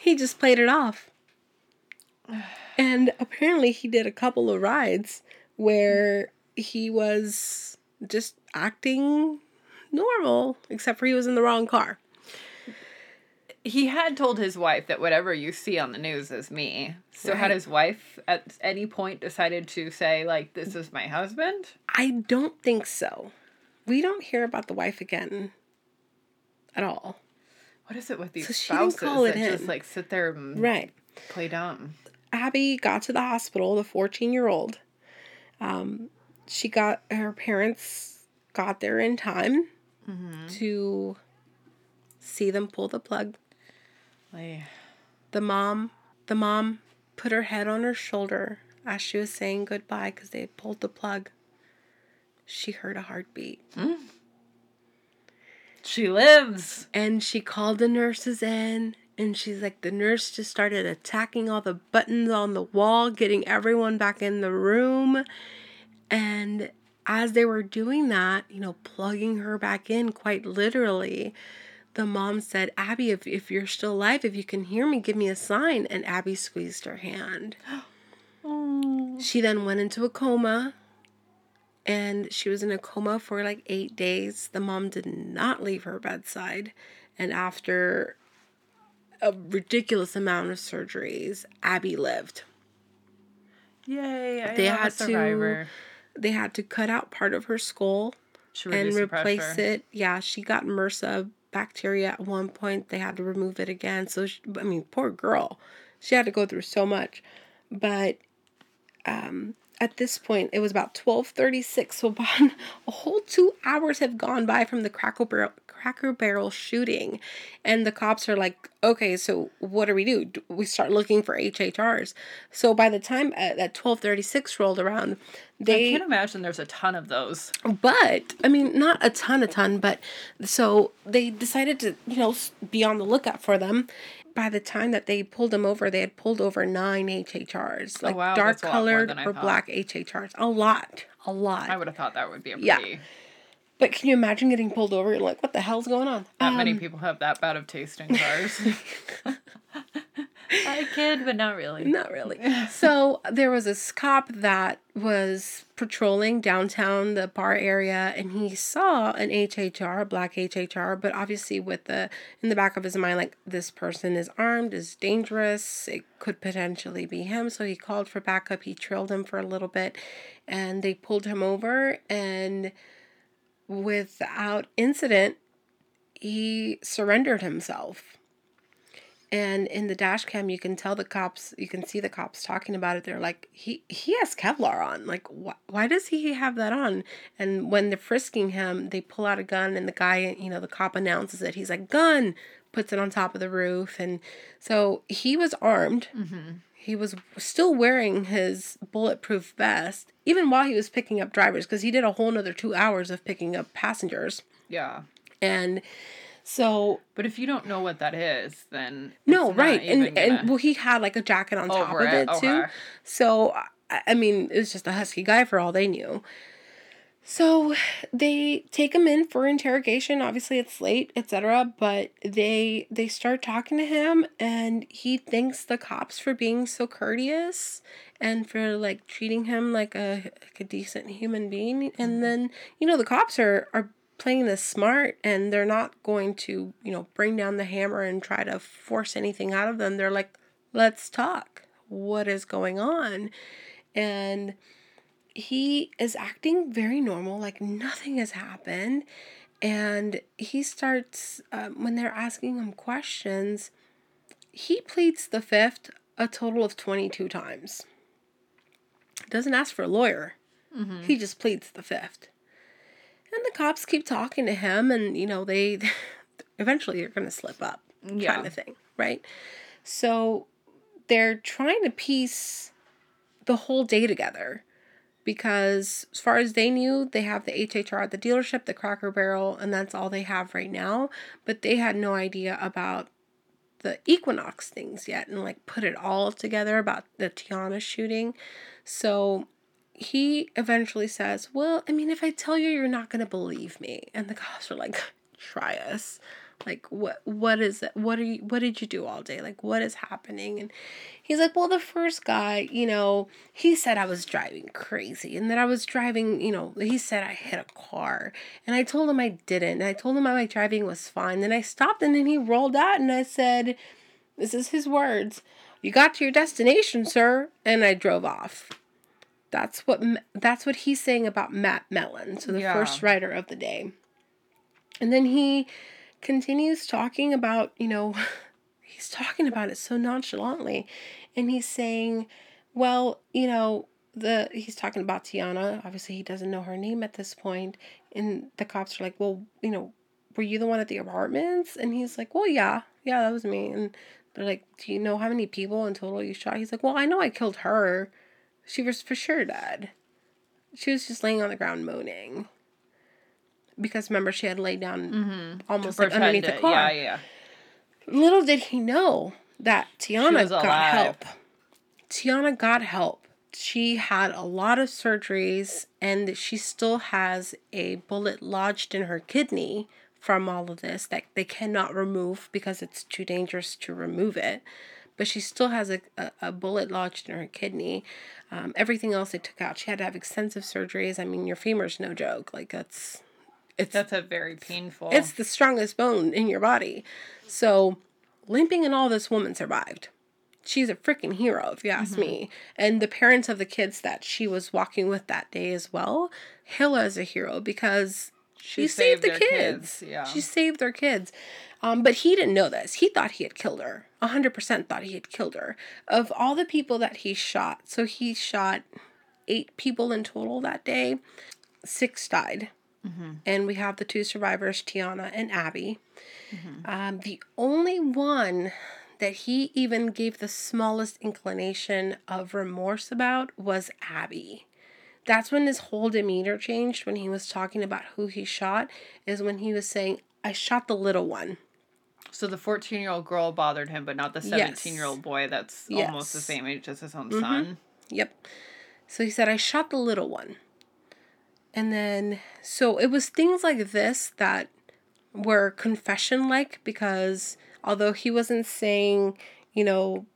Speaker 2: He just played it off. And apparently, he did a couple of rides where he was just acting normal, except for he was in the wrong car.
Speaker 1: He had told his wife that whatever you see on the news is me. So had his wife at any point decided to say like, "This is my husband"?
Speaker 2: I don't think so. We don't hear about the wife again at all.
Speaker 1: What is it with these
Speaker 2: So
Speaker 1: spouses
Speaker 2: call it
Speaker 1: that just like sit there and
Speaker 2: Right.
Speaker 1: play dumb?
Speaker 2: Abby got to the hospital, the 14 year old. Um, she got her parents got there in time to see them pull the plug.
Speaker 1: Like,
Speaker 2: The mom, the mom put her head on her shoulder as she was saying goodbye because they had pulled the plug. She heard a heartbeat.
Speaker 1: she lives.
Speaker 2: And she called the nurses in, and she's like, the nurse just started attacking all the buttons on the wall, getting everyone back in the room. And as they were doing that, you know, plugging her back in quite literally, the mom said, Abby, if, if you're still alive, if you can hear me, give me a sign. And Abby squeezed her hand.
Speaker 1: Oh.
Speaker 2: She then went into a coma and she was in a coma for like eight days. The mom did not leave her bedside. And after a ridiculous amount of surgeries, Abby lived.
Speaker 1: Yay! I
Speaker 2: They had to- They had to cut out part of her skull and replace it. Yeah, she got MRSA bacteria at one point. They had to remove it again. So, she, I mean, poor girl. She had to go through so much. But um, at this point, it was about 1236. So about a whole two hours have gone by from the Cracker Barrel, Cracker Barrel shooting. And the cops are like, okay, so what do we do? We start looking for HHRs. So by the time uh, that 1236 rolled around,
Speaker 1: I
Speaker 2: they
Speaker 1: can't imagine there's a ton of those.
Speaker 2: but I mean, not a ton, a ton, but so they decided to, you know, be on the lookout for them. By the time that they pulled them over, they had pulled over nine HHRs, like
Speaker 1: Oh, wow,
Speaker 2: dark
Speaker 1: that's a lot more
Speaker 2: colored or
Speaker 1: thought.
Speaker 2: black HHRs. A lot, a lot.
Speaker 1: I would have thought that would be a
Speaker 2: Yeah. but can you imagine getting pulled over? You're like, what the hell's going on?
Speaker 1: Not many
Speaker 2: Um,
Speaker 1: people have that bad of taste in cars. I kid, but not really.
Speaker 2: Not really. So there was this cop that was patrolling downtown the bar area and he saw an HHR, a black HHR, but obviously with the in the back of his mind like this person is armed, is dangerous, it could potentially be him. So he called for backup. He trailed him for a little bit and they pulled him over and without incident he surrendered himself. And in the dash cam, you can tell the cops, you can see the cops talking about it. They're like, he he has Kevlar on. Like, wh- why does he have that on? And when they're frisking him, they pull out a gun, and the guy, you know, the cop announces it. He's like, gun, puts it on top of the roof, and so he was armed. Mm-hmm. He was still wearing his bulletproof vest, even while he was picking up drivers, because he did a whole nother two hours of picking up passengers.
Speaker 1: Yeah.
Speaker 2: And so
Speaker 1: But if you don't know what that is, then
Speaker 2: No, right, and and well, he had like a jacket on top of
Speaker 1: it,
Speaker 2: it too.
Speaker 1: okay.
Speaker 2: So I, I mean, it was just a husky guy for all they knew. So they take him in for interrogation. Obviously, it's late, etc. But they they start talking to him, and he thanks the cops for being so courteous and for like treating him like a like a decent human being. And mm-hmm. then you know the cops are are playing this smart, and they're not going to you know bring down the hammer and try to force anything out of them. They're like, let's talk. What is going on? And he is acting very normal, like nothing has happened. And he starts, um, when they're asking him questions, he pleads the fifth a total of 22 times. Doesn't ask for a lawyer, mm-hmm. he just pleads the fifth. And the cops keep talking to him, and you know, they eventually they're going to slip up, yeah. kind of thing, right? So they're trying to piece the whole day together because as far as they knew they have the hhr at the dealership the cracker barrel and that's all they have right now but they had no idea about the equinox things yet and like put it all together about the tiana shooting so he eventually says well i mean if i tell you you're not going to believe me. And the cops are like try us. Like what what is it? What are you what did you do all day? Like what is happening? And he's like well the first guy you know he said i was driving crazy and that i was driving you know he said i hit a car. And i told him i didn't. And i told him my driving was fine. Then i stopped and then he rolled out and i said this is his words. You got to your destination sir. And i drove off that's what that's what he's saying about Matt Mellen so the yeah. first writer of the day and then he continues talking about, you know, he's talking about it so nonchalantly. And he's saying, well, you know, the he's talking about Tiana. Obviously, he doesn't know her name at this. And the cops are like, well, you know, were you the one at the apartments? And he's like, well, yeah, yeah, that was me. And they're like, do you know how many people in total you shot? He's like, well, I know I killed her. She was for sure dead. She was just laying on the ground moaning because remember she had laid down mm-hmm. almost like underneath it. the car. Yeah, yeah. Little did he know that Tiana got alive. help. Tiana got help. She had a lot of surgeries and she still has a bullet lodged in her kidney from all of this that they cannot remove because it's too dangerous to remove it. But she still has a, a, a bullet lodged in her kidney. Um, everything else they took out. She had to have extensive surgeries. I mean, your femur's no joke. Like, that's
Speaker 1: it's that's a very painful.
Speaker 2: It's the strongest bone in your body. So, limping and all this woman survived. She's a freaking hero, if you ask mm-hmm. me. And the parents of the kids that she was walking with that day as well, Hilla is a hero because she, she saved, saved, the kids. kids. Yeah. She saved their kids. Um, but he didn't know this. He thought he had killed her. 100% thought he had killed her. Of all the people that he shot, so he shot eight people in total that day, six died. Mm-hmm. And we have the two survivors, Tiana and Abby. Mm-hmm. Um, the only one that he even gave the smallest inclination of remorse about was Abby. That's when his whole demeanor changed when he was talking about who he shot, is when he was saying, I shot the little one.
Speaker 1: So the 14 year old girl bothered him, but not the 17 year old boy that's yes. almost the same age as his own mm-hmm. son.
Speaker 2: Yep. So he said, I shot the little one. And then, so it was things like this that were confession like because although he wasn't saying, you know,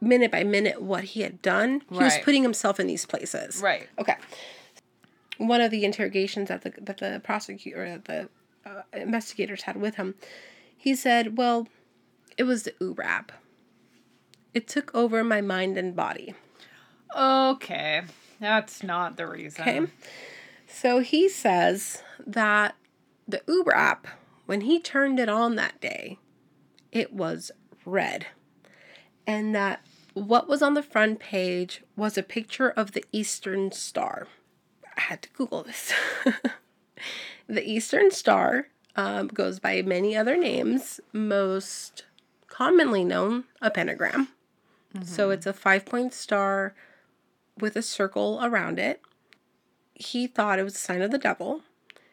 Speaker 2: minute by minute what he had done, he right. was putting himself in these places.
Speaker 1: Right.
Speaker 2: Okay. One of the interrogations that the that the prosecutor, the uh, investigators had with him, he said, "Well, it was the Uber app. It took over my mind and body."
Speaker 1: Okay. That's not the reason. Okay.
Speaker 2: So he says that the Uber app, when he turned it on that day, it was red. And that what was on the front page was a picture of the Eastern Star. I had to Google this. the Eastern Star um, goes by many other names, most commonly known a pentagram. Mm-hmm. So it's a five point star with a circle around it. He thought it was a sign of the devil.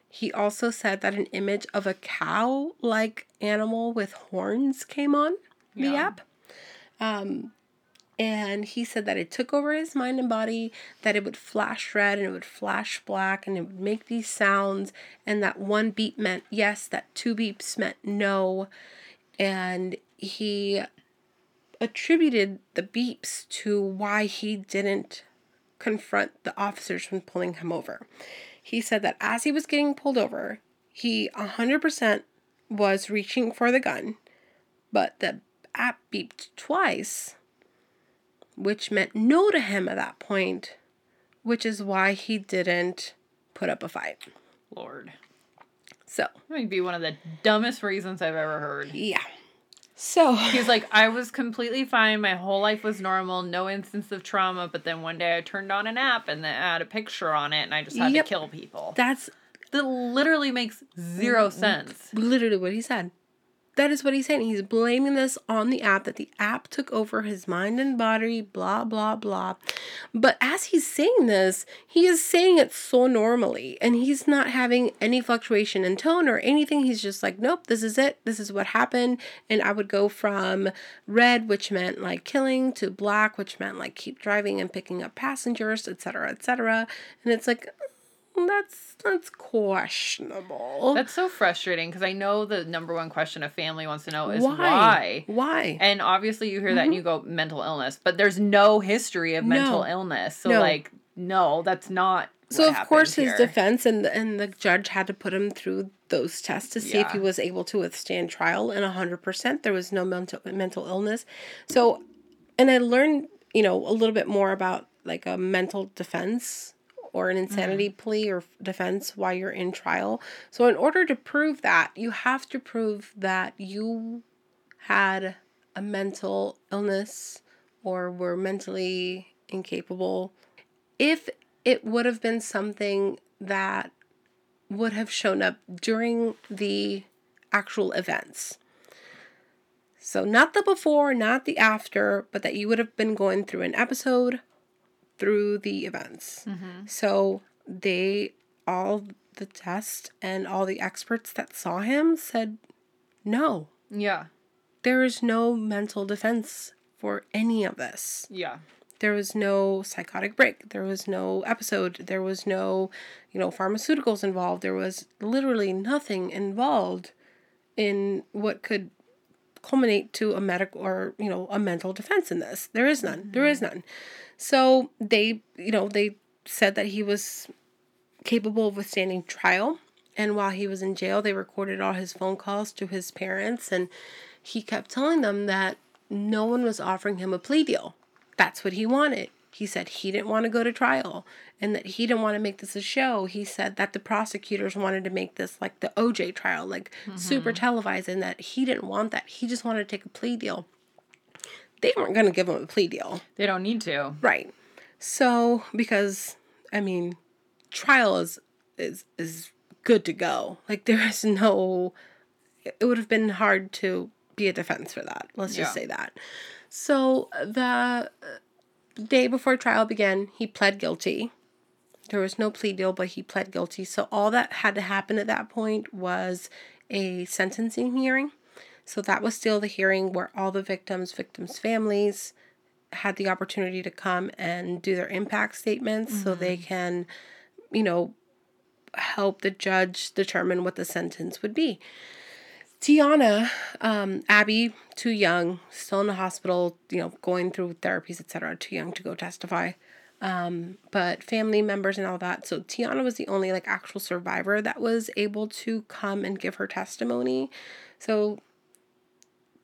Speaker 2: He also said that an image of a cow like animal with horns came on yeah. the app. Um, and he said that it took over his mind and body, that it would flash red and it would flash black and it would make these sounds, and that one beep meant yes, that two beeps meant no. And he attributed the beeps to why he didn't confront the officers when pulling him over. He said that as he was getting pulled over, he 100% was reaching for the gun, but the app beeped twice, which meant no to him at that point which is why he didn't put up a fight.
Speaker 1: Lord.
Speaker 2: So,
Speaker 1: That might be one of the dumbest reasons I've ever heard.
Speaker 2: yeah. So,
Speaker 1: He's like, I was completely fine. My whole life was normal, no instance of trauma. But then one day I turned on an app and it had a picture on it, and I just had
Speaker 2: Yep.
Speaker 1: to kill people.
Speaker 2: that's
Speaker 1: That literally makes zero sense.
Speaker 2: literally what he said. That is what he's saying. He's blaming this on the app, that the app took over his mind and body, blah, blah, blah. But as he's saying this, he is saying it so normally and he's not having any fluctuation in tone or anything. He's just like, nope, this is it. This is what happened. And I would go from red, which meant like killing, to black, which meant like keep driving and picking up passengers, etc., etc. And it's like, that's that's questionable.
Speaker 1: That's so frustrating because I know the number one question a family wants to know is why.
Speaker 2: Why? Why?
Speaker 1: And obviously, you hear that and you mm-hmm. go mental illness, but there's no history of mental
Speaker 2: No.
Speaker 1: illness. So,
Speaker 2: No.
Speaker 1: like, no, that's not.
Speaker 2: So of course his
Speaker 1: here.
Speaker 2: defense and the, and the judge had to put him through those tests to see if he was able to withstand trial and 100% there was no mental mental illness. So and I learned, you know, a little bit more about like a mental defense or an insanity
Speaker 1: Mm-hmm.
Speaker 2: plea or defense while you're in trial. So in order to prove that, you have to prove that you had a mental illness or were mentally incapable. If it would have been something that would have shown up during the actual events. So, not the before, not the after, but that you would have been going through an episode through the events. Mm-hmm. So, they all the test and all the experts that saw him said no.
Speaker 1: Yeah.
Speaker 2: There is no mental defense for any of this.
Speaker 1: Yeah.
Speaker 2: There was no psychotic break. There was no episode. There was no, you know, pharmaceuticals involved. There was literally nothing involved in what could culminate to a medical or, you know, a mental defense in this. There is none. There mm-hmm. is none. So they, you know, they said that he was capable of withstanding trial. And while he was in jail, they recorded all his phone calls to his parents. And he kept telling them that no one was offering him a plea deal. That's what he wanted. He said he didn't want to go to trial and that he didn't want to make this a show. He said that the prosecutors wanted to make this like the OJ trial, like mm-hmm. super televised, and that he didn't want that. He just wanted to take a plea deal. They weren't going to give him a plea deal.
Speaker 1: They don't need to.
Speaker 2: Right. So because I mean, trial is is is good to go. Like there is no it would have been hard to be a defense for that. Let's just
Speaker 1: Yeah.
Speaker 2: say that. So the uh, day before trial began, he pled guilty. There was no plea deal, but he pled guilty. So all that had to happen at that point was a sentencing hearing. So that was still the hearing where all the victims, victims' families had the opportunity to come and do their impact statements so they can, you know, help the judge determine what the sentence would be. Tiana, um, Abby, too young, still in the hospital, you know, going through therapies, etc., too young to go testify. Um, but family members and all that. So Tiana was the only like actual survivor that was able to come and give her testimony. So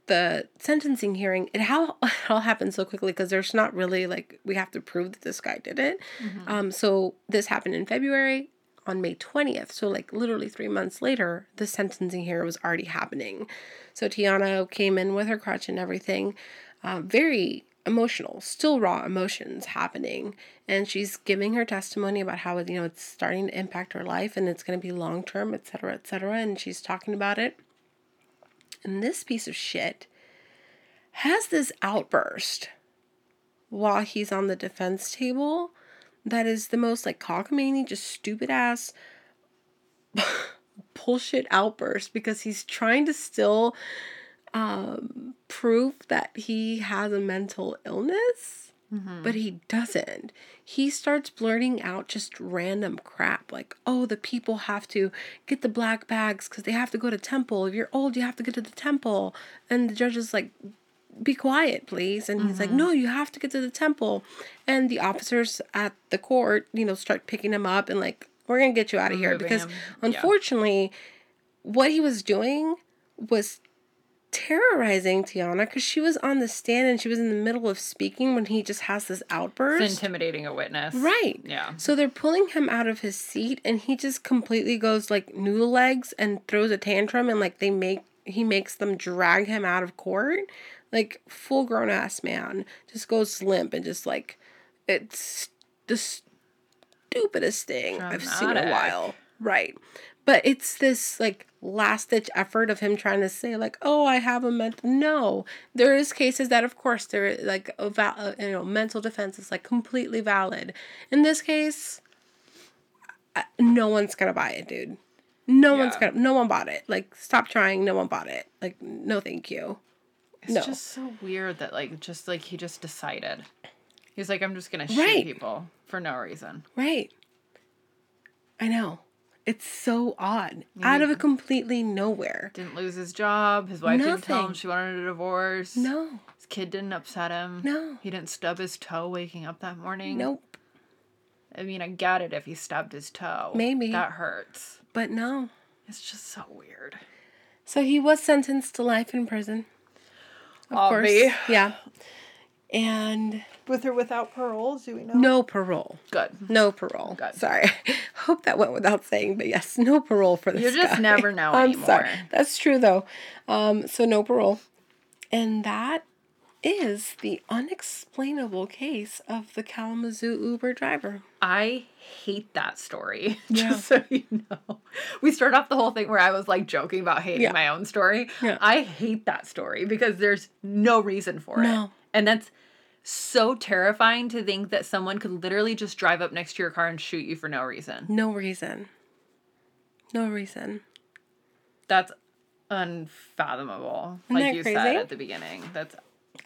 Speaker 2: the sentencing hearing, it how it all happened so quickly because there's not really like we have to prove that this guy did it. Um, so this happened in February on May 20th. So like literally three months later, the sentencing hearing was already happening. So Tiana came in with her crutch and everything, uh, very emotional, still raw emotions happening, and she's giving her testimony about how you know it's starting to impact her life and it's going to be long term, et cetera, et cetera, and she's talking about it. And this piece of shit has this outburst while he's on the defense table that is the most like cockamamie, just stupid ass bullshit outburst because he's trying to still um, prove that he has a mental illness, but he doesn't. He starts blurting out just random crap like, oh, the people have to get the black bags because they have to go to temple. If you're old, you have to get to the temple. And the judge is like, be quiet, please. And he's like, mm-hmm. no, you have to get to the temple. And the officers at the court, you know, start picking him up and like, we're going to get you out of here. Because
Speaker 1: him. Yeah.
Speaker 2: unfortunately, what he was doing was terrorizing Tiana because she was on the stand and she was in the middle of speaking when he just has this outburst.
Speaker 1: It's intimidating a witness.
Speaker 2: Right.
Speaker 1: Yeah.
Speaker 2: So they're pulling him out of his seat and he just completely goes like noodle legs and throws a tantrum and like they make he makes them drag him out of court. Like full grown ass man just goes limp and just like it's the stupidest thing I've seen in a while. Right. But it's this like last ditch effort of him trying to say like, "Oh, I have a mental." No, there is cases that, of course, there like a val- uh, you know mental defense is like completely valid. In this case, no one's gonna buy it, dude. No one's gonna. No one bought it. Like, stop trying. No one bought it. Like, no, thank you.
Speaker 1: It's
Speaker 2: No.
Speaker 1: just so weird that like just like he just decided. He's like, I'm just gonna shoot
Speaker 2: Right.
Speaker 1: people for no reason.
Speaker 2: Right. I know. It's so odd. Out of a completely nowhere.
Speaker 1: Didn't lose his job. His wife didn't tell him she wanted a divorce.
Speaker 2: No.
Speaker 1: His kid didn't upset him.
Speaker 2: No.
Speaker 1: He didn't stub his toe waking up that morning.
Speaker 2: Nope.
Speaker 1: I mean, I get it if he stubbed his toe.
Speaker 2: Maybe.
Speaker 1: That hurts.
Speaker 2: But no.
Speaker 1: It's just so weird.
Speaker 2: So he was sentenced to life in prison. Of
Speaker 1: Obvi.
Speaker 2: Yeah. And
Speaker 1: With or without parole, do we know?
Speaker 2: no parole.
Speaker 1: Good.
Speaker 2: No parole.
Speaker 1: Good.
Speaker 2: Sorry. Hope that went without saying, but yes, no parole for this
Speaker 1: You just
Speaker 2: guy.
Speaker 1: never know
Speaker 2: I'm
Speaker 1: anymore.
Speaker 2: sorry. That's true though. Um, so no parole. And that is the unexplainable case of the Kalamazoo Uber driver.
Speaker 1: I hate that story.
Speaker 2: Yeah.
Speaker 1: Just so you know. We start off the whole thing where I was like joking about hating
Speaker 2: Yeah.
Speaker 1: my own story.
Speaker 2: Yeah.
Speaker 1: I hate that story because there's no reason for
Speaker 2: No.
Speaker 1: it. And that's so terrifying to think that someone could literally just drive up next to your car and shoot you for no reason.
Speaker 2: No reason. No reason.
Speaker 1: That's unfathomable.
Speaker 2: Isn't
Speaker 1: like
Speaker 2: that
Speaker 1: you
Speaker 2: crazy?
Speaker 1: said at the beginning. That's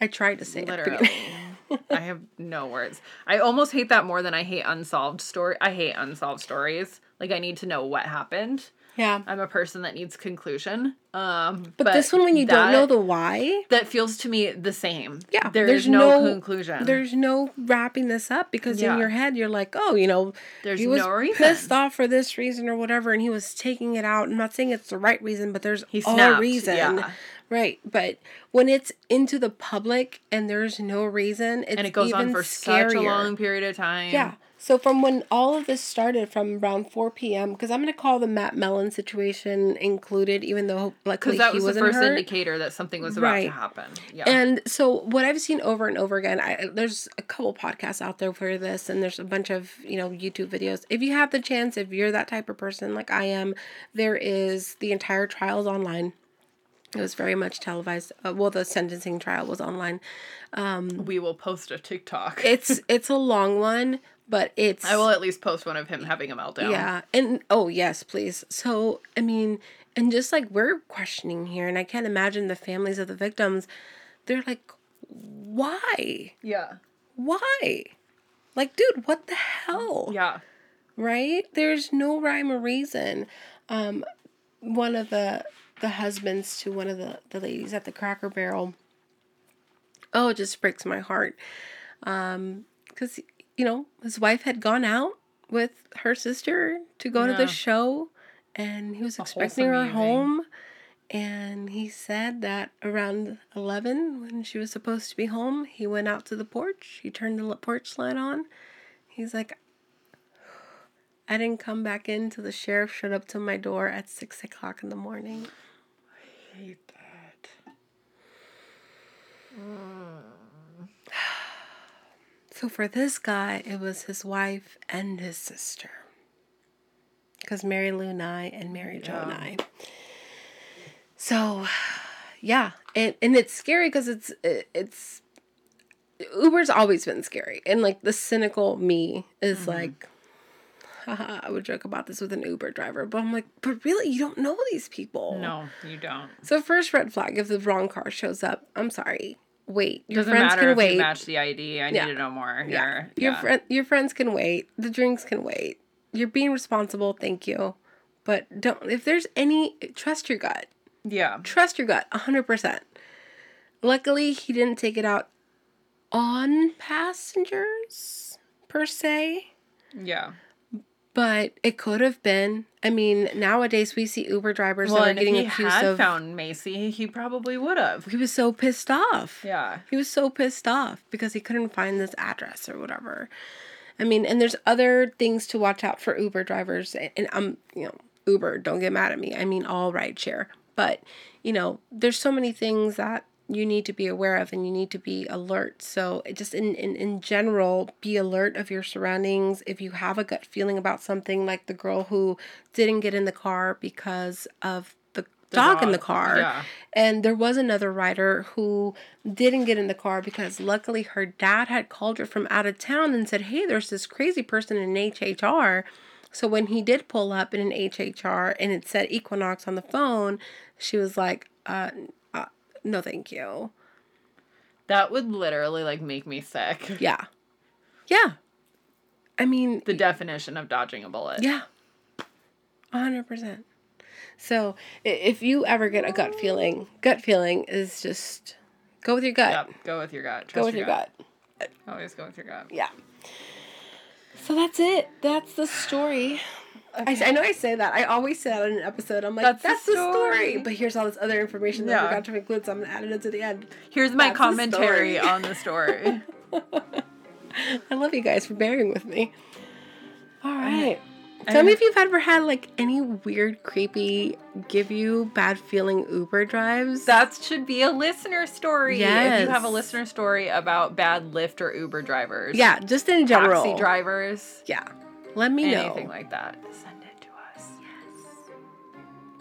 Speaker 2: I tried to say it. at the
Speaker 1: literally
Speaker 2: beginning.
Speaker 1: I have no words. I almost hate that more than I hate unsolved story. I hate unsolved stories. Like I need to know what happened.
Speaker 2: Yeah.
Speaker 1: I'm a person that needs conclusion. Um,
Speaker 2: But, this one, when you don't know the why,
Speaker 1: that feels to me the same.
Speaker 2: Yeah,
Speaker 1: there
Speaker 2: there's
Speaker 1: no,
Speaker 2: no-
Speaker 1: conclusion.
Speaker 2: there's no wrapping this up because
Speaker 1: Yeah.
Speaker 2: in your head you're like, oh, you know,
Speaker 1: There's
Speaker 2: he was
Speaker 1: no reason.
Speaker 2: pissed off for this reason or whatever, and he was taking it out. I'm not saying it's the right reason, but there's
Speaker 1: He
Speaker 2: a reason.
Speaker 1: yeah.
Speaker 2: Right, but when it's into the public and there's no reason, it's
Speaker 1: and it goes on for
Speaker 2: scarier.
Speaker 1: such a long period of time.
Speaker 2: Yeah. So from when all of this started, from around 4 p.m., because I'm going to call the Matt Mellen situation included, even though luckily
Speaker 1: because that
Speaker 2: he
Speaker 1: was the first
Speaker 2: hurt.
Speaker 1: indicator that something was about to happen. Yeah,
Speaker 2: And so what I've seen over and over again, I there's a couple podcasts out there for this and there's a bunch of, you know, YouTube videos. If you have the chance, if you're that type of person like I am, there is the entire trials online. It was very much televised. Uh, well, the sentencing trial was online.
Speaker 1: we will post a TikTok.
Speaker 2: It's it's a long one, but it's
Speaker 1: I will at least post one of him having a meltdown.
Speaker 2: Yeah. And oh, yes, please. So, I mean, and just like we're questioning here, and I can't imagine the families of the victims, they're like, why?
Speaker 1: yeah,
Speaker 2: Why? Like, dude, what the hell?
Speaker 1: yeah.
Speaker 2: Right? There's no rhyme or reason. Um, one of the the husbands to one of the, the ladies at the Cracker Barrel. Oh, it just breaks my heart. Um, because you know his wife had gone out with her sister to go to the show, and he was expecting her
Speaker 1: evening.
Speaker 2: home. And he said that around 11, when she was supposed to be home, he went out to the porch. He turned the porch light on. He's like, I didn't come back in till the sheriff showed up to my door at 6 o'clock in the morning.
Speaker 1: I hate that.
Speaker 2: So for this guy, it was his wife and his sister. Because Mary Lou Nye and Mary Jo
Speaker 1: Yeah.
Speaker 2: Nye. So, yeah, and and it's scary because it's it, it's Uber's always been scary, and like the cynical me is
Speaker 1: Mm-hmm.
Speaker 2: like, haha, I would joke about this with an Uber driver, but I'm like, but really, you don't know these people.
Speaker 1: No, you don't.
Speaker 2: So first red flag, if the wrong car shows up, I'm sorry. Wait, your
Speaker 1: Doesn't
Speaker 2: friends
Speaker 1: matter
Speaker 2: can
Speaker 1: if
Speaker 2: wait.
Speaker 1: you match the ID. I
Speaker 2: Yeah.
Speaker 1: need to know more
Speaker 2: Yeah. Your
Speaker 1: Yeah.
Speaker 2: friend your friends can wait. The drinks can wait. You're being responsible, thank you. But don't if there's any trust your gut.
Speaker 1: yeah.
Speaker 2: Trust your gut 100%. Luckily, he didn't take it out on passengers per se,
Speaker 1: Yeah.
Speaker 2: But it could have been. I mean, nowadays we see Uber drivers
Speaker 1: Well,
Speaker 2: that are
Speaker 1: and if
Speaker 2: getting
Speaker 1: he had
Speaker 2: of.
Speaker 1: found Macy, he probably would have.
Speaker 2: he was so pissed off.
Speaker 1: Yeah.
Speaker 2: He was so pissed off because he couldn't find this address or whatever. I mean, and there's other things to watch out for Uber drivers. And, and I'm, you know, Uber, don't get mad at me. I mean, all rideshare. But, you know, there's so many things that you need to be aware of and you need to be alert. So, just in, in, in general, be alert of your surroundings. If you have a gut feeling about something, like the girl who didn't get in the car because of the, dog, in the car.
Speaker 1: yeah.
Speaker 2: And there was another rider who didn't get in the car because luckily her dad had called her from out of town and said, Hey, there's this crazy person in an HHR. So when he did pull up in an HHR and it said Equinox on the phone, she was like, uh no, thank you.
Speaker 1: That would literally like make me sick.
Speaker 2: Yeah. Yeah. I mean,
Speaker 1: The definition of dodging a bullet.
Speaker 2: Yeah. a 100%. So if you ever get a gut feeling, gut feeling is just go with your gut.
Speaker 1: Yep. Go with your gut. Trust
Speaker 2: Go with your gut.
Speaker 1: Always go with your gut.
Speaker 2: Yeah. So that's it. That's the story. I, I know I say that. I always say that in an episode. I'm like,
Speaker 1: That's
Speaker 2: that's,
Speaker 1: the
Speaker 2: the, story.
Speaker 1: story.
Speaker 2: But here's all this other information that I
Speaker 1: Yeah.
Speaker 2: forgot to include, so I'm going to add it into the end.
Speaker 1: Here's my
Speaker 2: That's
Speaker 1: commentary
Speaker 2: story.
Speaker 1: on the story.
Speaker 2: I love you guys for bearing with me. All right.
Speaker 1: I-
Speaker 2: Tell me if you've ever had like any weird, creepy, give you bad feeling Uber drives.
Speaker 1: that should be a listener story. Yeah. If you have a listener story about bad Lyft or Uber drivers.
Speaker 2: yeah, just in general.
Speaker 1: Taxi drivers.
Speaker 2: Yeah. Let me know.
Speaker 1: Anything like that. Send it to us. Yes.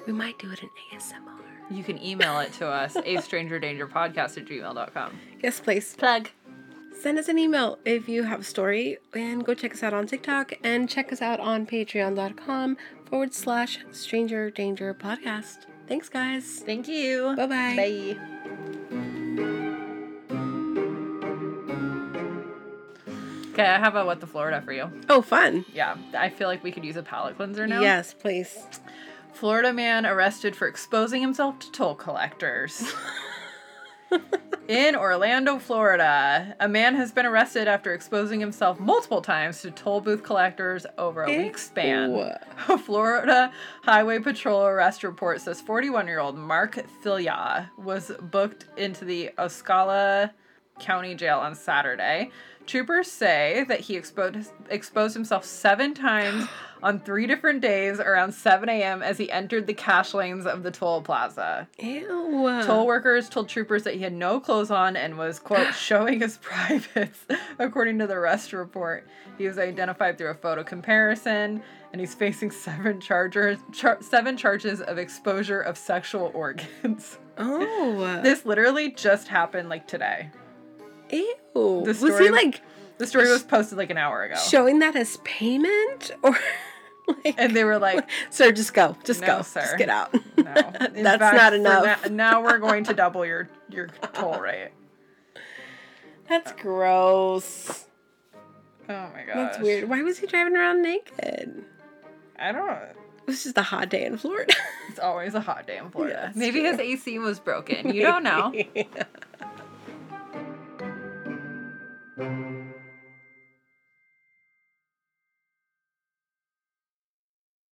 Speaker 2: We might do it in ASMR.
Speaker 1: You can email it to us, a stranger danger podcast at gmail.com.
Speaker 2: Yes, please.
Speaker 1: Plug.
Speaker 2: Send us an email if you have a story and go check us out on TikTok and check us out on patreon.com forward slash stranger danger podcast. Thanks, guys.
Speaker 1: Thank you.
Speaker 2: Bye-bye.
Speaker 1: Bye. Okay, I have a what the Florida for you.
Speaker 2: Oh, fun.
Speaker 1: Yeah, I feel like we could use a palate cleanser now.
Speaker 2: Yes, please.
Speaker 1: Florida man arrested for exposing himself to toll collectors. In Orlando, Florida, a man has been arrested after exposing himself multiple times to toll booth collectors over a week span.
Speaker 2: Ew.
Speaker 1: A Florida Highway Patrol arrest report says 41 year old Mark Filia was booked into the Osceola County Jail on Saturday. Troopers say that he exposed exposed himself seven times on three different days around 7 a.m. as he entered the cash lanes of the toll plaza.
Speaker 2: Ew.
Speaker 1: Toll workers told troopers that he had no clothes on and was, quote, showing his privates, according to the arrest report. He was identified through a photo comparison, and he's facing seven chargers, char- seven charges of exposure of sexual organs.
Speaker 2: Oh.
Speaker 1: this literally just happened like today.
Speaker 2: Ew.
Speaker 1: The
Speaker 2: was he like
Speaker 1: The story was posted like an hour ago.
Speaker 2: showing that as payment or like
Speaker 1: And they were like,
Speaker 2: Sir, just go. Just
Speaker 1: No,
Speaker 2: go.
Speaker 1: sir.
Speaker 2: Just get out.
Speaker 1: no.
Speaker 2: That's
Speaker 1: fact,
Speaker 2: not enough.
Speaker 1: na- now we're going to double your, your toll rate.
Speaker 2: That's gross.
Speaker 1: Oh my gosh.
Speaker 2: That's weird. Why was he driving around naked?
Speaker 1: I don't know.
Speaker 2: It was just a hot day in Florida.
Speaker 1: It's always a hot day in Florida.
Speaker 2: that's
Speaker 1: Maybe
Speaker 2: true.
Speaker 1: his AC was broken. You don't know.
Speaker 2: Yeah thank you.